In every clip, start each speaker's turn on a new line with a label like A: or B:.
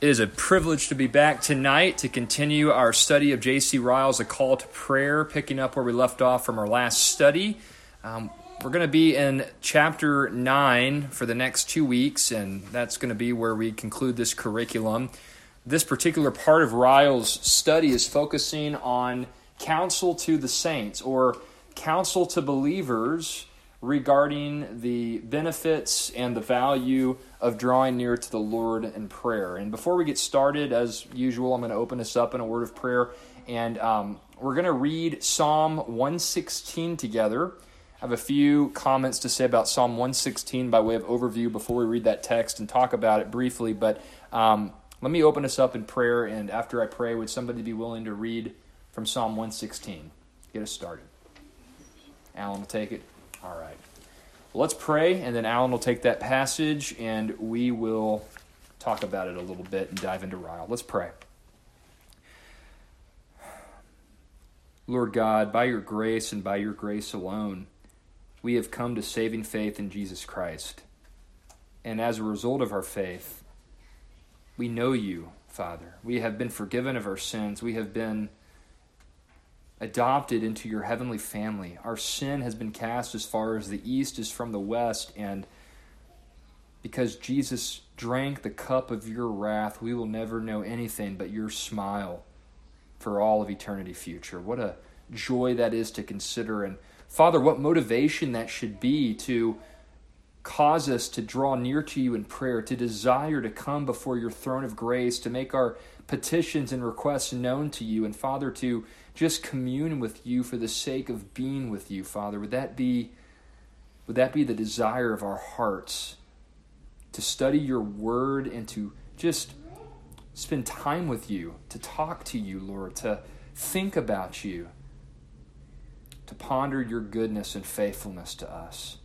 A: It is a privilege to be back tonight to continue our study of J.C. Ryle's A Call to Prayer, picking up where we left off from our last study. Um, we're going to be in chapter 9 for the next two weeks, and that's going to be where we conclude this curriculum. This particular part of Ryle's study is focusing on counsel to the saints, or counsel to believers regarding the benefits and the value of drawing near to the Lord in prayer. And before we get started, as usual, I'm going to open us up in a word of prayer. And um, we're going to read Psalm 116 together. I have a few comments to say about Psalm 116 by way of overview before we read that text and talk about it briefly. But um, let me open us up in prayer. And after I pray, would somebody be willing to read from Psalm 116? Get us started. Alan will take it. All right. Well, let's pray, and then Alan will take that passage and we will talk about it a little bit and dive into Ryle. Let's pray. Lord God, by your grace and by your grace alone, we have come to saving faith in Jesus Christ. And as a result of our faith, we know you, Father. We have been forgiven of our sins. We have been adopted into your heavenly family. Our sin has been cast as far as the east is from the west, and because Jesus drank the cup of your wrath, we will never know anything but your smile for all of eternity future. What a joy that is to consider. And Father, what motivation that should be to cause us to draw near to you in prayer, to desire to come before your throne of grace, to make our petitions and requests known to you, and Father, to just commune with you for the sake of being with you, Father. Would that be would that be the desire of our hearts to study your word and to just spend time with you, to talk to you, Lord, to think about you, to ponder your goodness and faithfulness to us.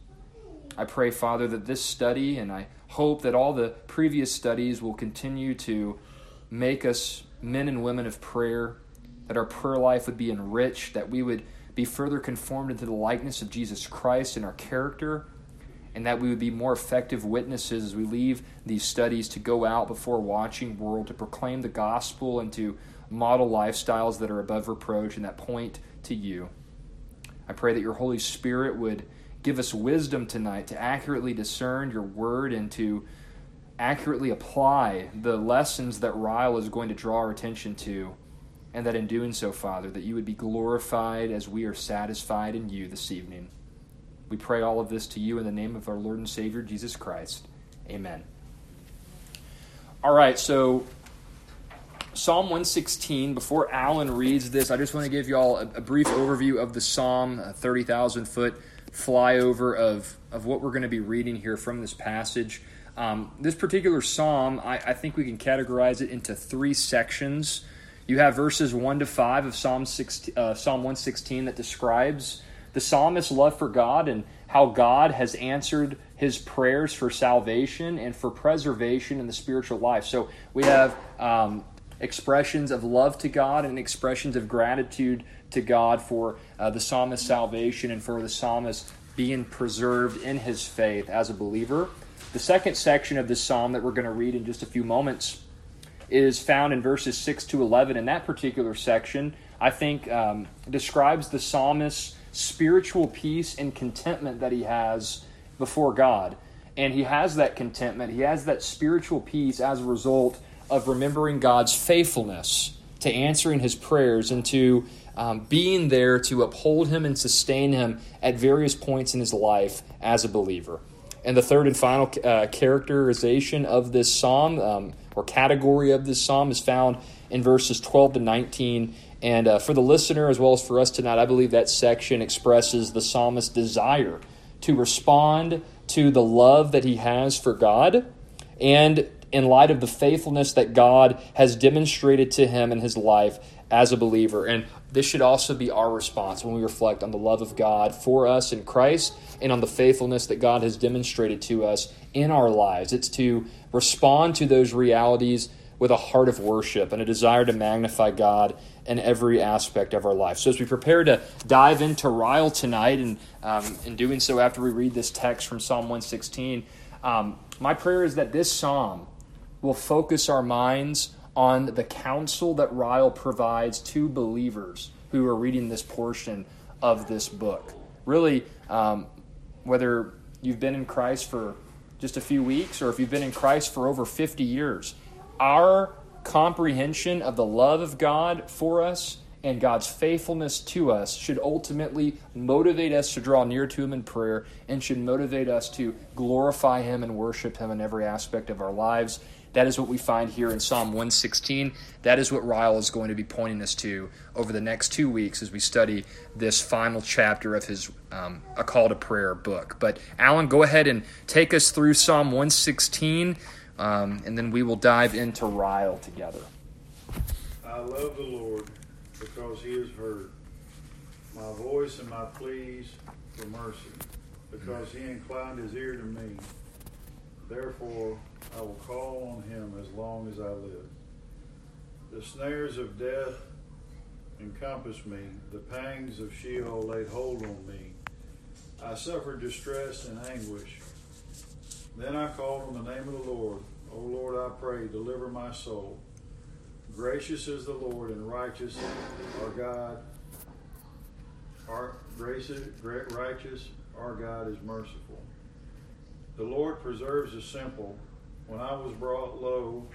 A: I pray, Father, that this study, and I hope that all the previous studies will continue to make us men and women of prayer, that our prayer life would be enriched, that we would be further conformed into the likeness of Jesus Christ in our character, and that we would be more effective witnesses as we leave these studies to go out before a watching world to proclaim the gospel and to model lifestyles that are above reproach and that point to you. I pray that your Holy Spirit would give us wisdom tonight to accurately discern your word and to accurately apply the lessons that Ryle is going to draw our attention to, and that in doing so, Father, that you would be glorified as we are satisfied in you this evening. We pray all of this to you in the name of our Lord and Savior, Jesus Christ. Amen. All right, so Psalm 116, before Alan reads this, I just want to give you all a, a brief overview of the Psalm, a 30,000 foot flyover of, of what we're going to be reading here from this passage. Um, this particular psalm, I, I, think we can categorize it into three sections. You have verses 1 to 5 of Psalm, 16, uh, psalm 116 that describes the psalmist's love for God and how God has answered his prayers for salvation and for preservation in the spiritual life. So we have um, expressions of love to God and expressions of gratitude to God for uh, the psalmist's salvation and for the psalmist being preserved in his faith as a believer. The second section of this psalm that we're going to read in just a few moments is found in verses 6 to 11. In that particular section, I think um, describes the psalmist's spiritual peace and contentment that he has before God. And he has that contentment, he has that spiritual peace as a result of remembering God's faithfulness to answering his prayers and to um, being there to uphold him and sustain him at various points in his life as a believer. And the third and final uh, characterization of this psalm, um, or category of this psalm, is found in verses 12 to 19. And uh, for the listener, as well as for us tonight, I believe that section expresses the psalmist's desire to respond to the love that he has for God and in light of the faithfulness that God has demonstrated to him in his life as a believer. And this should also be our response when we reflect on the love of God for us in Christ and on the faithfulness that God has demonstrated to us in our lives. It's to respond to those realities with a heart of worship and a desire to magnify God in every aspect of our life. So, as we prepare to dive into Ryle tonight, and um, in doing so after we read this text from Psalm 116, um, my prayer is that this psalm we'll focus our minds on the counsel that Ryle provides to believers who are reading this portion of this book. Really, um, whether you've been in Christ for just a few weeks or if you've been in Christ for over 50 years, our comprehension of the love of God for us and God's faithfulness to us should ultimately motivate us to draw near to Him in prayer and should motivate us to glorify Him and worship Him in every aspect of our lives. That is what we find here in Psalm 116. That is what Ryle is going to be pointing us to over the next two weeks as we study this final chapter of his um, A Call to Prayer book. But, Alan, go ahead and take us through Psalm 116, um, and then we will dive into Ryle together.
B: I love the Lord because he has heard my voice and my pleas for mercy, because he inclined his ear to me. Therefore, I will call on him as long as I live. The snares of death encompassed me, the pangs of Sheol laid hold on me. I suffered distress and anguish. Then I called on the name of the Lord. O Lord, I pray, deliver my soul. Gracious is the Lord and righteous our God. Our gracious, righteous our God is merciful. The Lord preserves the simple. When I was brought low,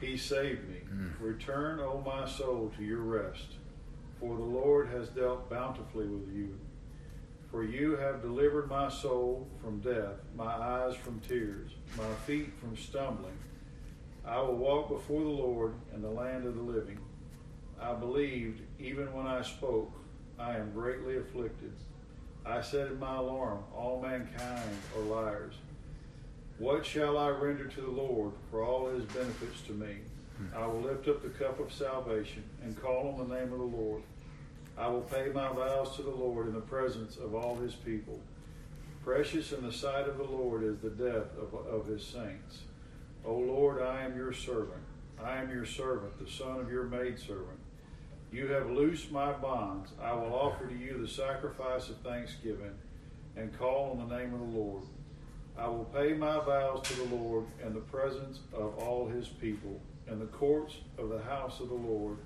B: he saved me. Mm. Return, O my soul, to your rest. For the Lord has dealt bountifully with you. For you have delivered my soul from death, my eyes from tears, my feet from stumbling. I will walk before the Lord in the land of the living. I believed even when I spoke, I am greatly afflicted. I said in my alarm, All mankind are liars. What shall I render to the Lord for all his benefits to me? Hmm. I will lift up the cup of salvation and call on the name of the Lord. I will pay my vows to the Lord in the presence of all his people. Precious in the sight of the Lord is the death of, of his saints. O Lord, I am your servant. I am your servant, the son of your maidservant. You have loosed my bonds. I will offer to you the sacrifice of thanksgiving and call on the name of the Lord. I will pay my vows to the Lord in the presence of all his people, in the courts of the house of the Lord,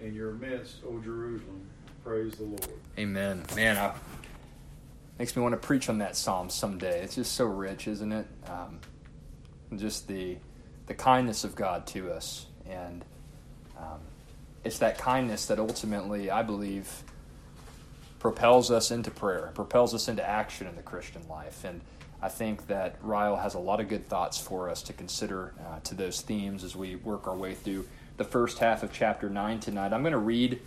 B: in your midst, O Jerusalem. Praise the Lord.
A: Amen. Man, I, makes me want to preach on that psalm someday. It's just so rich, isn't it? Um, just the the kindness of God to us, and um, it's that kindness that ultimately, I believe, propels us into prayer, propels us into action in the Christian life. And I think that Ryle has a lot of good thoughts for us to consider uh, to those themes as we work our way through the first half of chapter 9 tonight. I'm going to read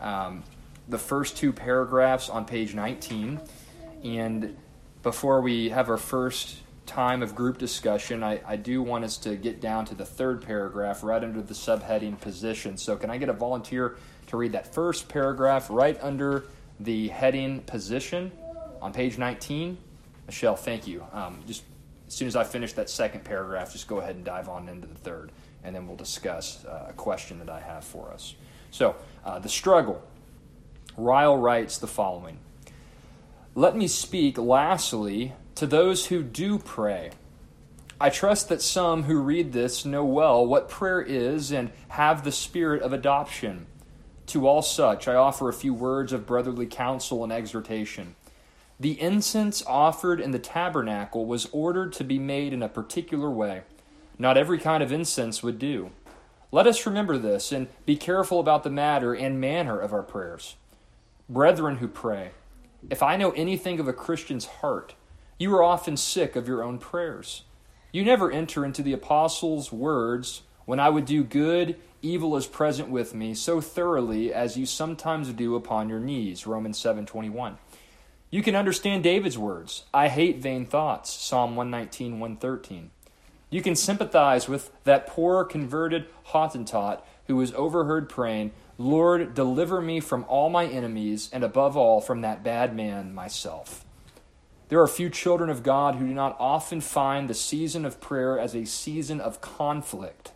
A: um, the first two paragraphs on page 19. And before we have our first time of group discussion, I, I do want us to get down to the third paragraph right under the subheading position. So, can I get a volunteer to read that first paragraph right under the heading position on page 19? Michelle, thank you. Um, just as soon as I finish that second paragraph, just go ahead and dive on into the third, and then we'll discuss uh, a question that I have for us. So, uh, the struggle. Ryle writes the following Let me speak lastly to those who do pray. I trust that some who read this know well what prayer is and have the spirit of adoption. To all such, I offer a few words of brotherly counsel and exhortation. The incense offered in the tabernacle was ordered to be made in a particular way. Not every kind of incense would do. Let us remember this and be careful about the matter and manner of our prayers. Brethren who pray, if I know anything of a Christian's heart, you are often sick of your own prayers. You never enter into the apostles' words, when I would do good, evil is present with me, so thoroughly as you sometimes do upon your knees. Romans 7:21. You can understand David's words, I hate vain thoughts. Psalm 119, 113. You can sympathize with that poor converted Hottentot who was overheard praying, Lord, deliver me from all my enemies, and above all from that bad man, myself. There are few children of God who do not often find the season of prayer as a season of conflict.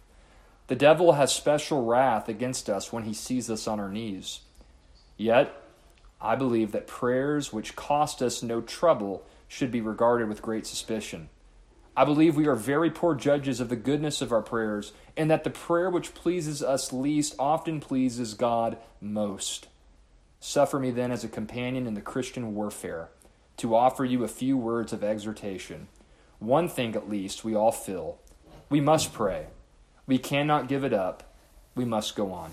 A: The devil has special wrath against us when he sees us on our knees. Yet, I believe that prayers which cost us no trouble should be regarded with great suspicion. I believe we are very poor judges of the goodness of our prayers, and that the prayer which pleases us least often pleases God most. Suffer me then as a companion in the Christian warfare to offer you a few words of exhortation. One thing at least we all feel we must pray. We cannot give it up. We must go on.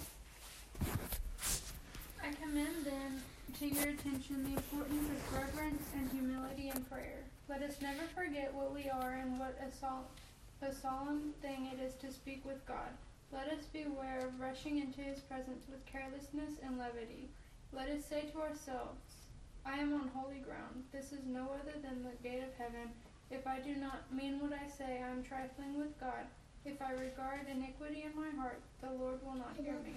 C: I commend then to your attention the importance of reverence and humility in prayer. Let us never forget what we are and what a, sol- a solemn thing it is to speak with God. Let us beware of rushing into his presence with carelessness and levity. Let us say to ourselves, I am on holy ground. This is no other than the gate of heaven. If I do not mean what I say, I am trifling with God. If I regard iniquity in my heart, the Lord will not hear me.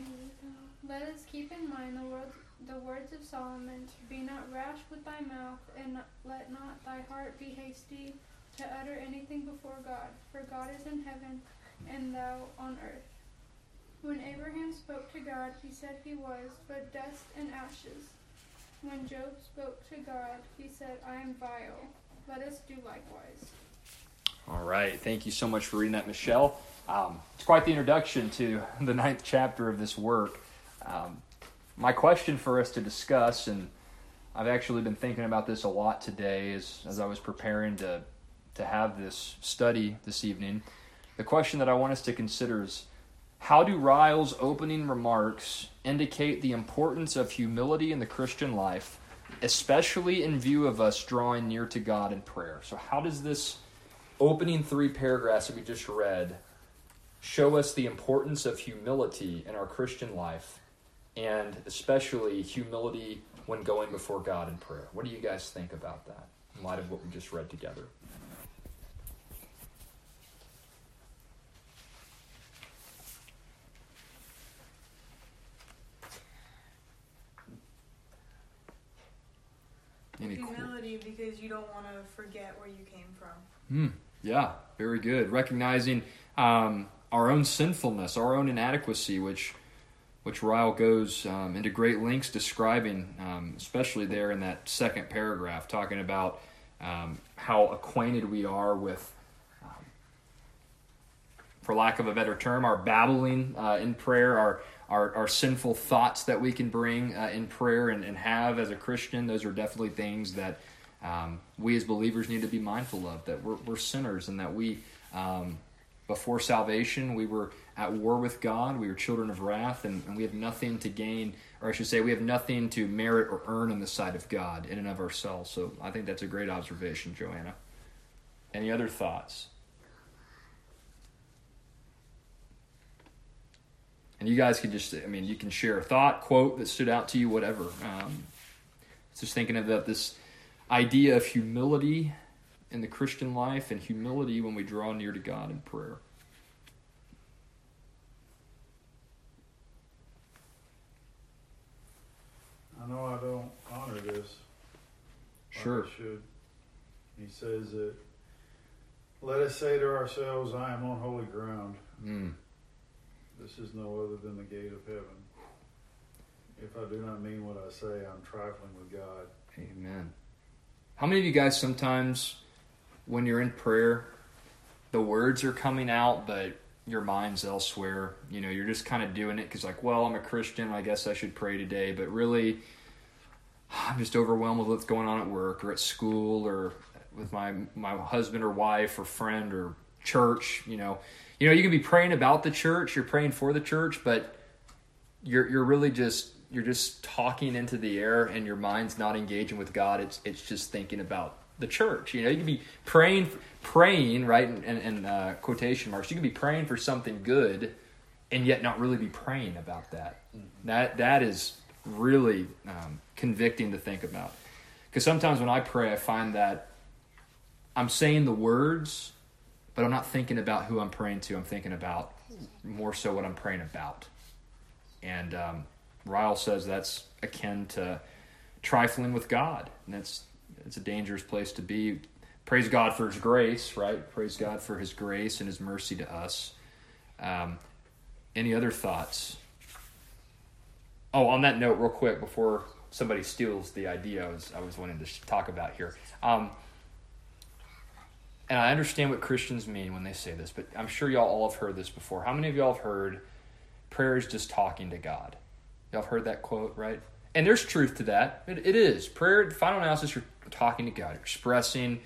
C: Let us keep in mind the words the words of Solomon Be not rash with thy mouth, and let not thy heart be hasty to utter anything before God, for God is in heaven, and thou on earth. When Abraham spoke to God, he said he was but dust and ashes. When Job spoke to God, he said, I am vile. Let us do likewise.
A: All right. Thank you so much for reading that, Michelle. Um, it's quite the introduction to the ninth chapter of this work. Um, my question for us to discuss, and I've actually been thinking about this a lot today as, as I was preparing to, to have this study this evening. The question that I want us to consider is how do Ryle's opening remarks indicate the importance of humility in the Christian life, especially in view of us drawing near to God in prayer? So, how does this opening three paragraphs that we just read show us the importance of humility in our Christian life? And especially humility when going before God in prayer. What do you guys think about that in light of what we just read together?
D: Humility because you don't want to forget where you came from.
A: Hmm. yeah, very good. Recognizing um, our own sinfulness, our own inadequacy, which which Ryle goes um, into great lengths describing, um, especially there in that second paragraph, talking about um, how acquainted we are with, um, for lack of a better term, our babbling uh, in prayer, our, our, our, sinful thoughts that we can bring uh, in prayer and, and, have as a Christian. Those are definitely things that um, we as believers need to be mindful of, that we're, we're sinners and that we, um, before salvation, we were at war with God. We were children of wrath, and, and, we have nothing to gain, or I should say, we have nothing to merit or earn in the sight of God in and of ourselves. So I think that's a great observation, Joanna. Any other thoughts? And you guys can just, I mean, you can share a thought, quote that stood out to you, whatever. Um, just thinking about this idea of humility in the Christian life and humility when we draw near to God in prayer.
B: I know I don't honor this.
A: Sure.
B: I should. He says that, let us say to ourselves, I am on holy ground.
A: Mm.
B: This is no other than the gate of heaven. If I do not mean what I say, I'm trifling with God.
A: Amen. How many of you guys sometimes, when you're in prayer, the words are coming out, but your mind's elsewhere. You know, you're just kind of doing it because, like, well, I'm a Christian. I guess I should pray today. But really, I'm just overwhelmed with what's going on at work or at school or with my my husband or wife or friend or church. You know, you know, you can be praying about the church. You're praying for the church, but you're you're really just you're just talking into the air, and your mind's not engaging with God. It's it's just thinking about the church. You know, you can be praying, praying, right, in, in, uh, quotation marks. You can be praying for something good, and yet not really be praying about that. That that is really um, convicting to think about. Because sometimes when I pray, I find that I'm saying the words, but I'm not thinking about who I'm praying to. I'm thinking about more so what I'm praying about. And um, Ryle says that's akin to trifling with God, and that's it's a dangerous place to be. Praise God for His grace, right? Praise God for His grace and His mercy to us. Um, any other thoughts? Oh, on that note, real quick, before somebody steals the idea I was, I was wanting to talk about here. Um, and I understand what Christians mean when they say this, but I'm sure y'all all have heard this before. How many of y'all have heard prayer is just talking to God? Y'all have heard that quote, right? And there's truth to that. It, it is. Prayer, final analysis, you're talking to God, expressing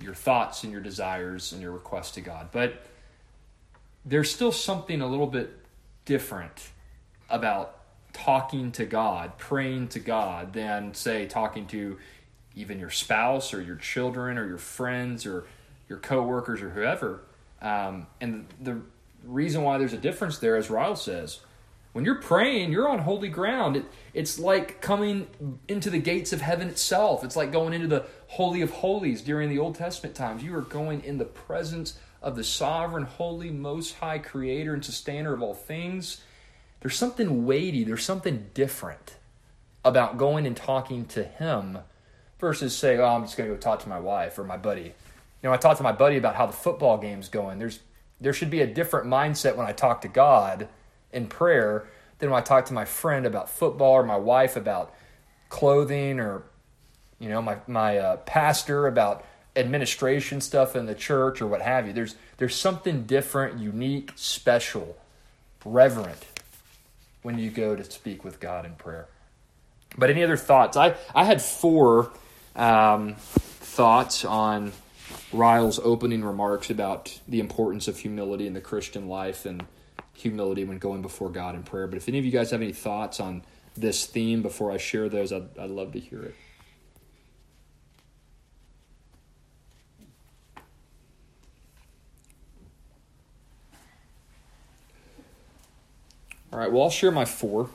A: your thoughts and your desires and your requests to God. But there's still something a little bit different about talking to God, praying to God, than, say, talking to even your spouse or your children or your friends or your coworkers or whoever. Um, and the reason why there's a difference there, as Ryle says, when you're praying, you're on holy ground. It, it's like coming into the gates of heaven itself. It's like going into the Holy of Holies during the Old Testament times. You are going in the presence of the sovereign, holy, most high creator and sustainer of all things. There's something weighty, there's something different about going and talking to him versus say, oh, I'm just going to go talk to my wife or my buddy. You know, I talked to my buddy about how the football game's going. There's there should be a different mindset when I talk to God in prayer than when I talk to my friend about football or my wife about clothing or you know my my uh, pastor about administration stuff in the church or what have you. There's there's something different, unique, special, reverent when you go to speak with God in prayer. But any other thoughts? I I had four um, thoughts on Ryle's opening remarks about the importance of humility in the Christian life and humility when going before God in prayer. But if any of you guys have any thoughts on this theme before I share those, I'd, I'd love to hear it. All right, well, I'll share my four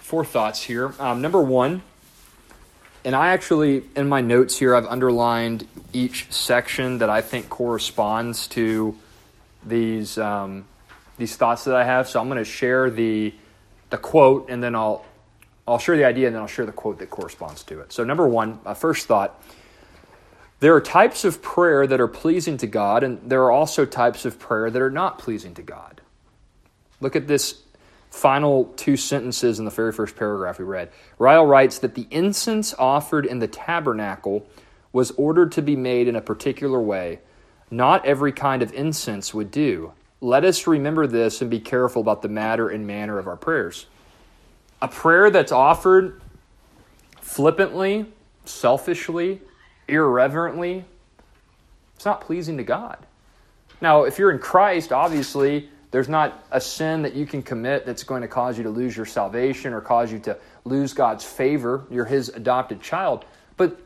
A: four thoughts here. Um, number one, and I actually, in my notes here, I've underlined each section that I think corresponds to these um, these thoughts that I have. So I'm going to share the the quote, and then I'll I'll share the idea, and then I'll share the quote that corresponds to it. So number one, my first thought. There are types of prayer that are pleasing to God, and there are also types of prayer that are not pleasing to God. Look at this final two sentences in the very first paragraph we read. Ryle writes that the incense offered in the tabernacle was ordered to be made in a particular way. Not every kind of incense would do. Let us remember this and be careful about the matter and manner of our prayers. A prayer that's offered flippantly, selfishly, irreverently, it's not pleasing to God. Now, if you're in Christ, obviously, there's not a sin that you can commit that's going to cause you to lose your salvation or cause you to lose God's favor. You're His adopted child. But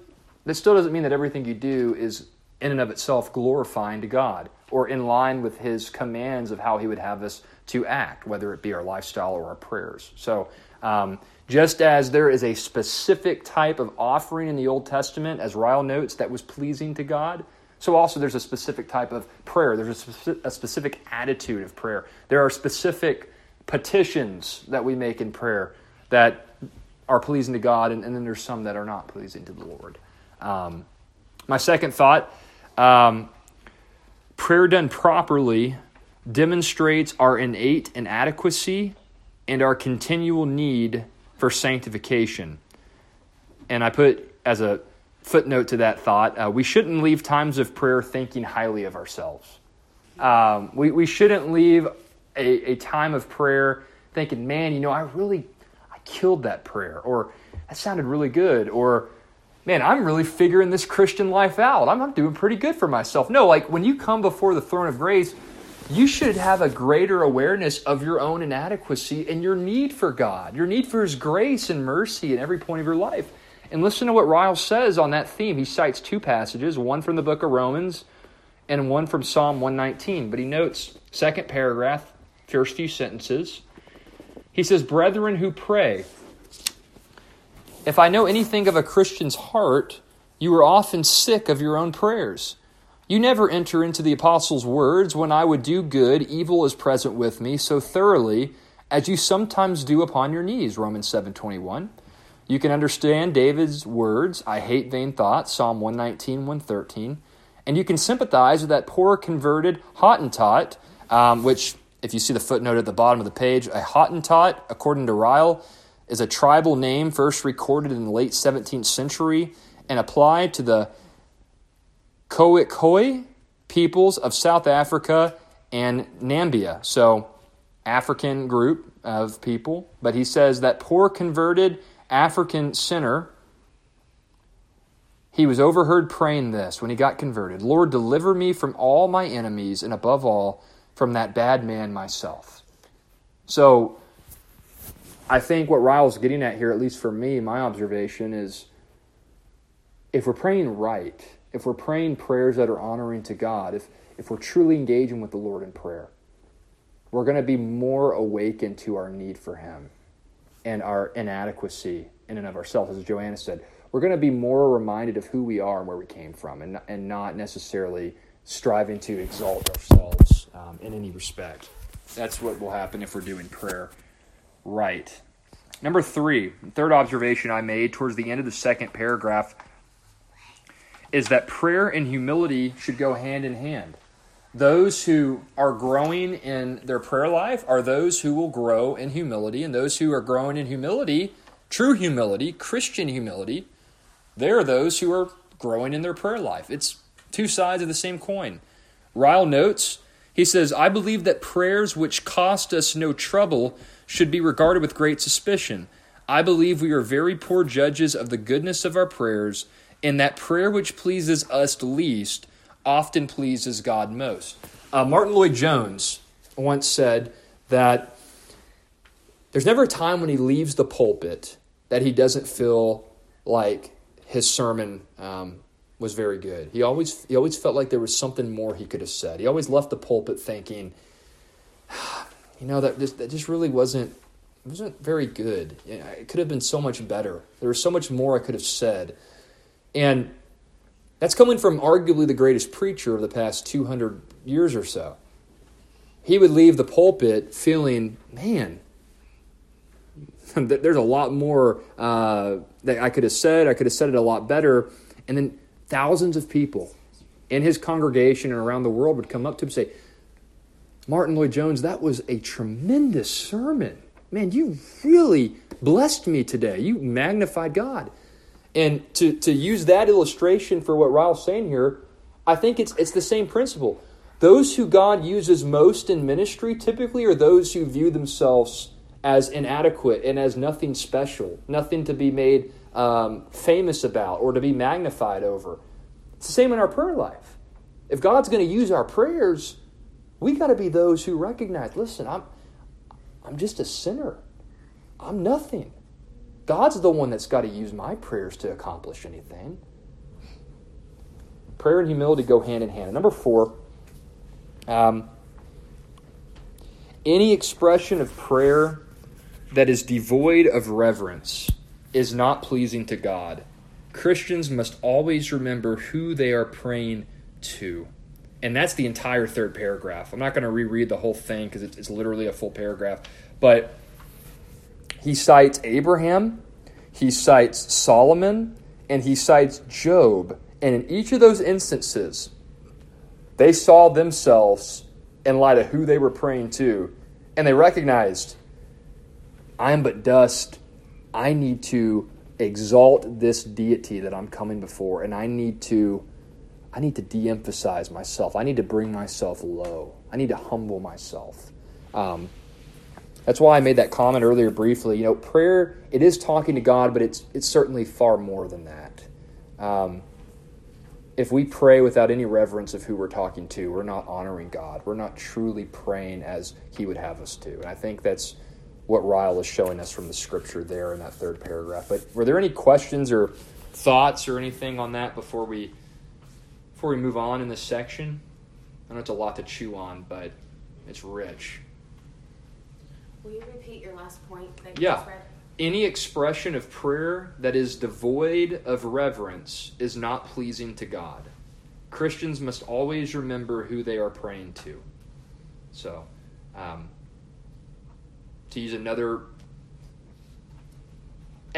A: that still doesn't mean that everything you do is in and of itself glorifying to God or in line with His commands of how He would have us to act, whether it be our lifestyle or our prayers. So, um, just as there is a specific type of offering in the Old Testament, as Ryle notes, that was pleasing to God, so, also, there's a specific type of prayer, there's a, a specific attitude of prayer. There are specific petitions that we make in prayer that are pleasing to God, and, and then there's some that are not pleasing to the Lord. Um, my second thought um, prayer done properly demonstrates our innate inadequacy and our continual need for sanctification. And I put as a footnote to that thought uh, we shouldn't leave times of prayer thinking highly of ourselves. Um, we, we shouldn't leave a, a time of prayer thinking, man, you know, I really, I killed that prayer, or that sounded really good, or man, I'm really figuring this Christian life out. I'm, I'm doing pretty good for myself. No, like when you come before the throne of grace, you should have a greater awareness of your own inadequacy and your need for God, your need for His grace and mercy in every point of your life. And listen to what Ryle says on that theme. He cites two passages, one from the book of Romans and one from Psalm 119. But he notes, second paragraph, first few sentences. He says, Brethren who pray, if I know anything of a Christian's heart, you are often sick of your own prayers. You never enter into the apostles' words, when I would do good, evil is present with me, so thoroughly as you sometimes do upon your knees. Romans 7 21. You can understand David's words, I hate vain thoughts, Psalm 119, 113. And you can sympathize with that poor converted Hottentot, um, which, if you see the footnote at the bottom of the page, a Hottentot, according to Ryle, is a tribal name first recorded in the late 17th century and applied to the Khoikhoi peoples of South Africa and Namibia. So, African group of people. But he says that poor converted African sinner, he was overheard praying this when he got converted Lord, deliver me from all my enemies, and above all, from that bad man myself. So, I think what Ryle's getting at here, at least for me, my observation is if we're praying right, if we're praying prayers that are honoring to God, if, if we're truly engaging with the Lord in prayer, we're going to be more awakened to our need for Him and our inadequacy in and of ourselves. As Joanna said, we're going to be more reminded of who we are and where we came from and, and not necessarily striving to exalt ourselves um, in any respect. That's what will happen if we're doing prayer right. Number three, third observation I made towards the end of the second paragraph is that prayer and humility should go hand in hand. Those who are growing in their prayer life are those who will grow in humility, and those who are growing in humility, true humility, Christian humility, they're those who are growing in their prayer life. It's two sides of the same coin. Ryle notes, he says, I believe that prayers which cost us no trouble should be regarded with great suspicion. I believe we are very poor judges of the goodness of our prayers, and that prayer which pleases us least often pleases God most. Uh, Martyn Lloyd-Jones once said that there's never a time when he leaves the pulpit that he doesn't feel like his sermon um, was very good. He always he always felt like there was something more he could have said. He always left the pulpit thinking, you know, that just, that just really wasn't wasn't very good. It could have been so much better. There was so much more I could have said, and that's coming from arguably the greatest preacher of the past 200 years or so. He would leave the pulpit feeling, man, there's a lot more uh, that I could have said. I could have said it a lot better. And then thousands of people in his congregation and around the world would come up to him and say, Martyn Lloyd-Jones, that was a tremendous sermon. Man, you really blessed me today. You magnified God. And to, to use that illustration for what Ryle's saying here, I think it's, it's the same principle. Those who God uses most in ministry typically are those who view themselves as inadequate and as nothing special, nothing to be made um, famous about or to be magnified over. It's the same in our prayer life. If God's going to use our prayers, we got to be those who recognize listen, I'm, I'm just a sinner, I'm nothing. God's the one that's got to use my prayers to accomplish anything. Prayer and humility go hand in hand. Number four, um, any expression of prayer that is devoid of reverence is not pleasing to God. Christians must always remember who they are praying to. And that's the entire third paragraph. I'm not going to reread the whole thing because it's, literally a full paragraph. But he cites Abraham, he cites Solomon, and he cites Job. And in each of those instances, they saw themselves in light of who they were praying to, and they recognized, I am but dust. I need to exalt this deity that I'm coming before, and I need to I need to de-emphasize myself. I need to bring myself low. I need to humble myself. Um, that's why I made that comment earlier briefly. You know, prayer it is talking to God, but it's it's certainly far more than that. Um, if we pray without any reverence of who we're talking to, we're not honoring God. We're not truly praying as He would have us to. And I think that's what Ryle is showing us from the scripture there in that third paragraph. But were there any questions or thoughts or anything on that before we before we move on in this section? I know it's a lot to chew on, but it's rich.
E: Will you repeat your last point that
A: yeah. Any expression of prayer that is devoid of reverence is not pleasing to God. Christians must always remember who they are praying to. So, um, to use another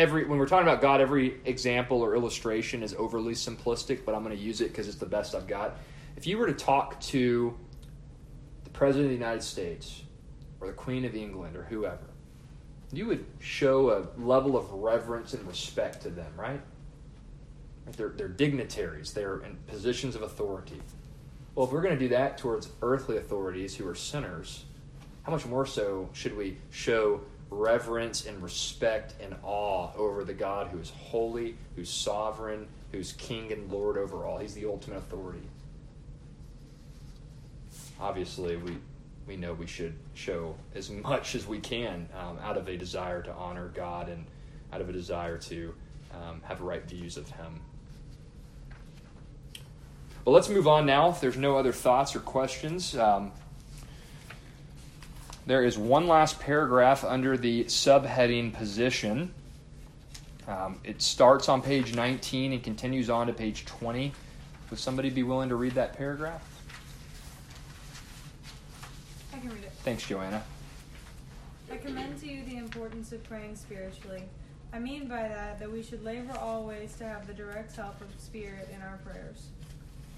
A: every when we're talking about God, every example or illustration is overly simplistic, but I'm going to use it because it's the best I've got. If you were to talk to the President of the United States or the Queen of England or whoever, you would show a level of reverence and respect to them, right? They're, they're dignitaries, they're in positions of authority. Well, if we're going to do that towards earthly authorities who are sinners, how much more so should we show reverence and respect and awe over the God who is holy, who's sovereign, who's king and lord over all? He's the ultimate authority. Obviously, we, we know we should show as much as we can um, out of a desire to honor God and out of a desire to um, have right views of Him. But let's move on now. If there's no other thoughts or questions, um, there is one last paragraph under the subheading position. Um, it starts on page 19 and continues on to page 20. Would somebody be willing to read that paragraph?
D: I can read it.
A: Thanks, Joanna.
D: I commend to you the importance of praying spiritually. I mean by that that we should labor always to have the direct help of Spirit in our prayers.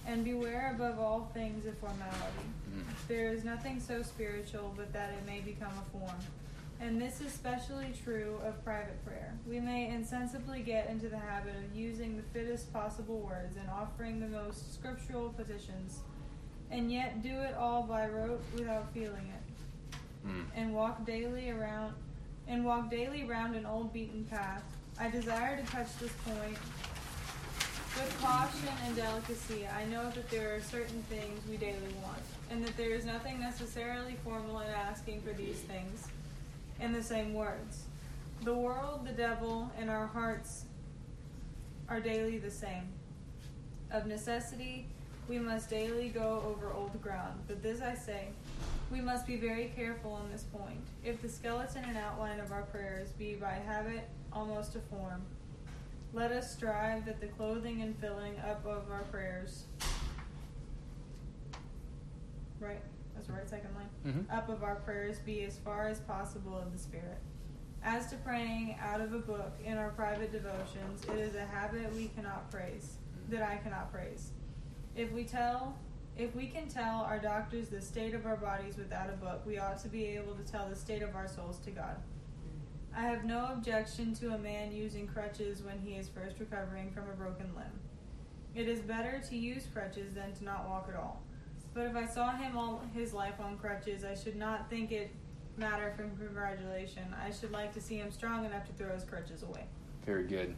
D: And beware above all things of formality. There is nothing so spiritual but that it may become a form. And this is especially true of private prayer. We may insensibly get into the habit of using the fittest possible words and offering the most scriptural petitions, and yet do it all by rote without feeling it
A: Mm.
D: and walk daily around and walk daily round an old beaten path. I desire to touch this point with caution and delicacy. I know that there are certain things we daily want, and that there is nothing necessarily formal in asking for these things in the same words. The world, the devil, and our hearts are daily the same. Of necessity, we must daily go over old ground. But this I say, we must be very careful on this point. If the skeleton and outline of our prayers be by habit almost a form, let us strive that the clothing and filling up of our prayers, right? That's the right second line.
A: Mhm.
D: Up of our prayers be as far as possible of the Spirit. As to praying out of a book in our private devotions, it is a habit we cannot praise, that I cannot praise. If we tell, if we can tell our doctors the state of our bodies without a book, we ought to be able to tell the state of our souls to God. I have no objection to a man using crutches when he is first recovering from a broken limb. It is better to use crutches than to not walk at all. But if I saw him all his life on crutches, I should not think it matter for congratulation. I should like to see him strong enough to throw his crutches away.
A: Very good.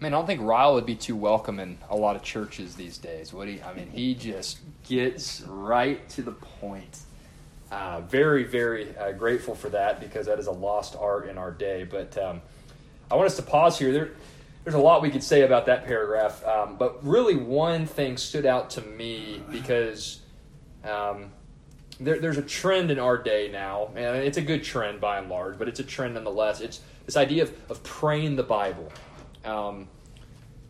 A: Man, I don't think Ryle would be too welcome in a lot of churches these days, would he? I mean, he just gets right to the point. Uh, very, very uh, grateful for that because that is a lost art in our day. But um, I want us to pause here. There, there's a lot we could say about that paragraph, um, but really one thing stood out to me because um, there, there's a trend in our day now, and it's a good trend by and large, but it's a trend nonetheless. It's this idea of, of praying the Bible. Um,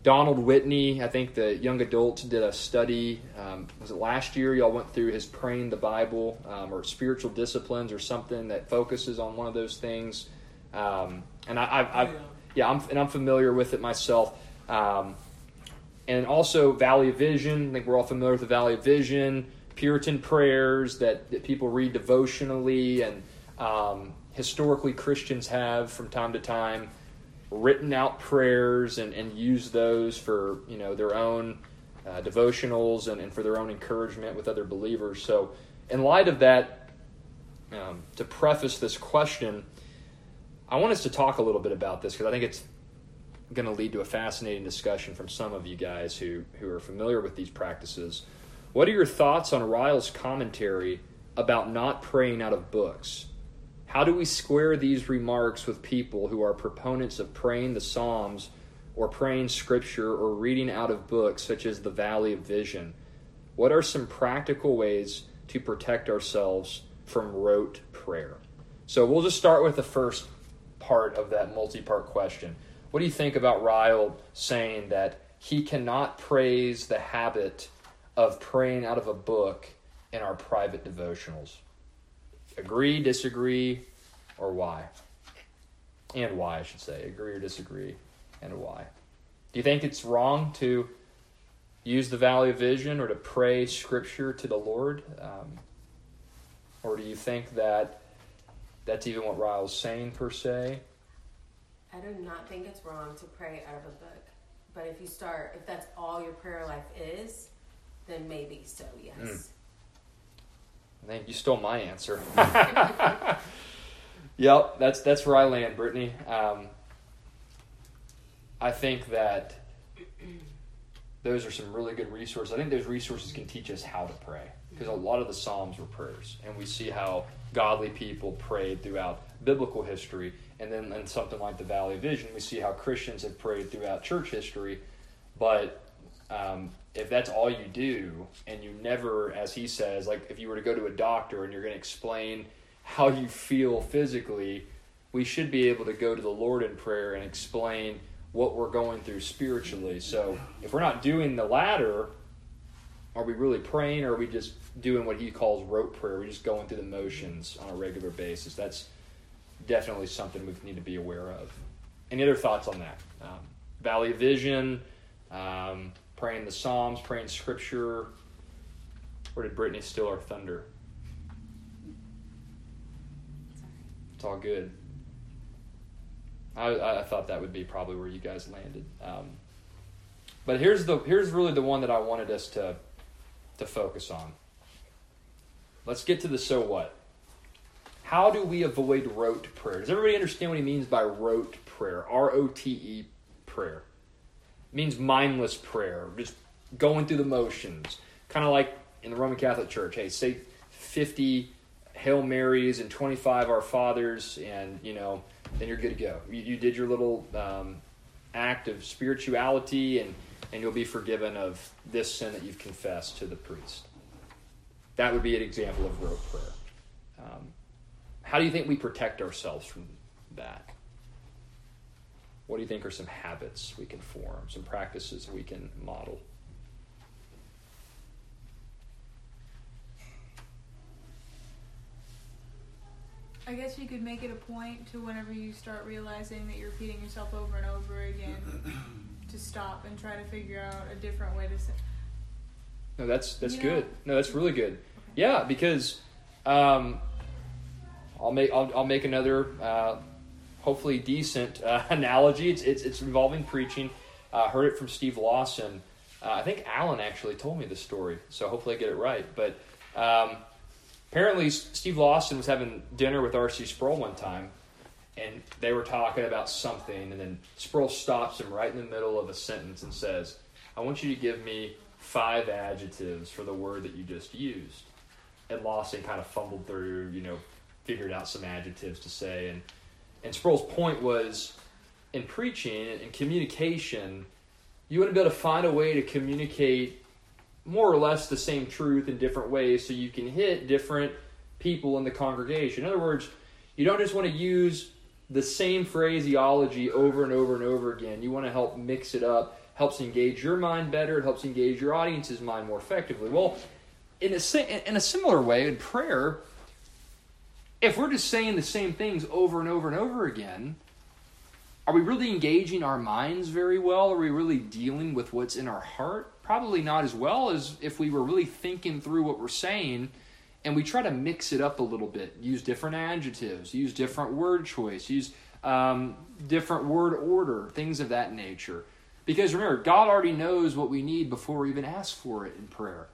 A: Donald Whitney, I think the young adults did a study. Um, was it last year? Y'all went through his praying the Bible um, or spiritual disciplines or something that focuses on one of those things. Um, and I, I've, I've, yeah, I'm, and I'm familiar with it myself. Um, and also Valley of Vision. I think we're all familiar with the Valley of Vision. Puritan prayers that, that people read devotionally and um, historically Christians have from time to time written out prayers and, and use those for you know their own uh, devotionals and, and for their own encouragement with other believers. So, in light of that, um, to preface this question, I want us to talk a little bit about this because I think it's going to lead to a fascinating discussion from some of you guys who, who are familiar with these practices. What are your thoughts on Ryle's commentary about not praying out of books? How do we square these remarks with people who are proponents of praying the Psalms or praying scripture or reading out of books such as the Valley of Vision? What are some practical ways to protect ourselves from rote prayer? So we'll just start with the first part of that multi part question. What do you think about Ryle saying that he cannot praise the habit of praying out of a book in our private devotionals? Agree, disagree, or why? And why, I should say. Agree or disagree, and why. Do you think it's wrong to use the Valley of Vision or to pray Scripture to the Lord? Um, or do you think that that's even what Ryle's saying, per se?
E: I do not think it's wrong to pray out of a book, But if you start, if that's all your prayer life is, then maybe so, yes.
A: Mm. You stole my answer. yep, that's that's where I land, Brittany. Um, I think that those are some really good resources. I think those resources can teach us how to pray because a lot of the Psalms were prayers, and we see how godly people prayed throughout biblical history. And then in something like the Valley Vision, we see how Christians have prayed throughout church history. But um, if that's all you do, and you never, as he says, like if you were to go to a doctor and you're going to explain how you feel physically, we should be able to go to the Lord in prayer and explain what we're going through spiritually. So if we're not doing the latter, are we really praying or are we just doing what he calls rote prayer? We're just going through the motions on a regular basis. That's definitely something we need to be aware of. Any other thoughts on that? Um, Valley Vision, um, praying the Psalms, praying Scripture. Where did Brittany steal our thunder? It's all good. I, I thought that would be probably where you guys landed. Um, but here's the here's really the one that I wanted us to to focus on. Let's get to the so what. How do we avoid rote prayer? Does everybody understand what he means by rote prayer? R O T E prayer. Means mindless prayer, just going through the motions. Kind of like in the Roman Catholic Church. Hey, say 50 Hail Marys and 25 Our Fathers, and, you know, then you're good to go. You, you did your little um, act of spirituality, and, and you'll be forgiven of this sin that you've confessed to the priest. That would be an example of rote prayer. Um, how do you think we protect ourselves from that? What do you think are some habits we can form, some practices we can model?
D: I guess you could make it a point to whenever you start realizing that you're repeating yourself over and over again to stop and try to figure out a different way to say.
A: No, that's that's
D: You
A: good.
D: know-
A: No, that's really good. Yeah, because um, I'll make I'll, I'll make another uh, hopefully decent uh, analogy. It's, it's it's involving preaching. I uh, heard it from Steve Lawson. Uh, I think Alan actually told me the story, so hopefully I get it right. But um, apparently, Steve Lawson was having dinner with R.C. Sproul one time, and they were talking about something, and then Sproul stops him right in the middle of a sentence and says, "I want you to give me five adjectives for the word that you just used." And Lawson kind of fumbled through, you know, figured out some adjectives to say, and and Sproul's point was, in preaching and communication, you want to be able to find a way to communicate more or less the same truth in different ways so you can hit different people in the congregation. In other words, you don't just want to use the same phraseology over and over and over again. You want to help mix it up, helps engage your mind better, it helps engage your audience's mind more effectively. Well, in a, in a similar way, in prayer, if we're just saying the same things over and over and over again, are we really engaging our minds very well? Are we really dealing with what's in our heart? Probably not as well as if we were really thinking through what we're saying and we try to mix it up a little bit. Use different adjectives, use different word choice, use um, different word order, things of that nature. Because remember, God already knows what we need before we even ask for it in prayer.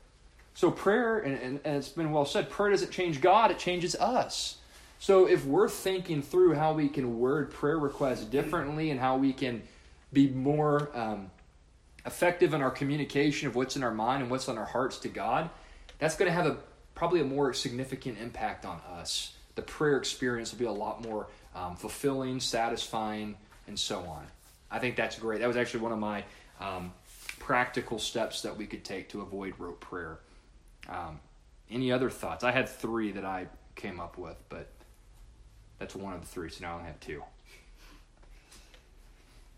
A: So prayer, and, and, and it's been well said, prayer doesn't change God, it changes us. So if we're thinking through how we can word prayer requests differently and how we can be more um, effective in our communication of what's in our mind and what's on our hearts to God, that's going to have a probably a more significant impact on us. The prayer experience will be a lot more um, fulfilling, satisfying, and so on. I think that's great. That was actually one of my um, practical steps that we could take to avoid rote prayer. Um, any other thoughts? I had three that I came up with, but that's one of the three, so now I only have two.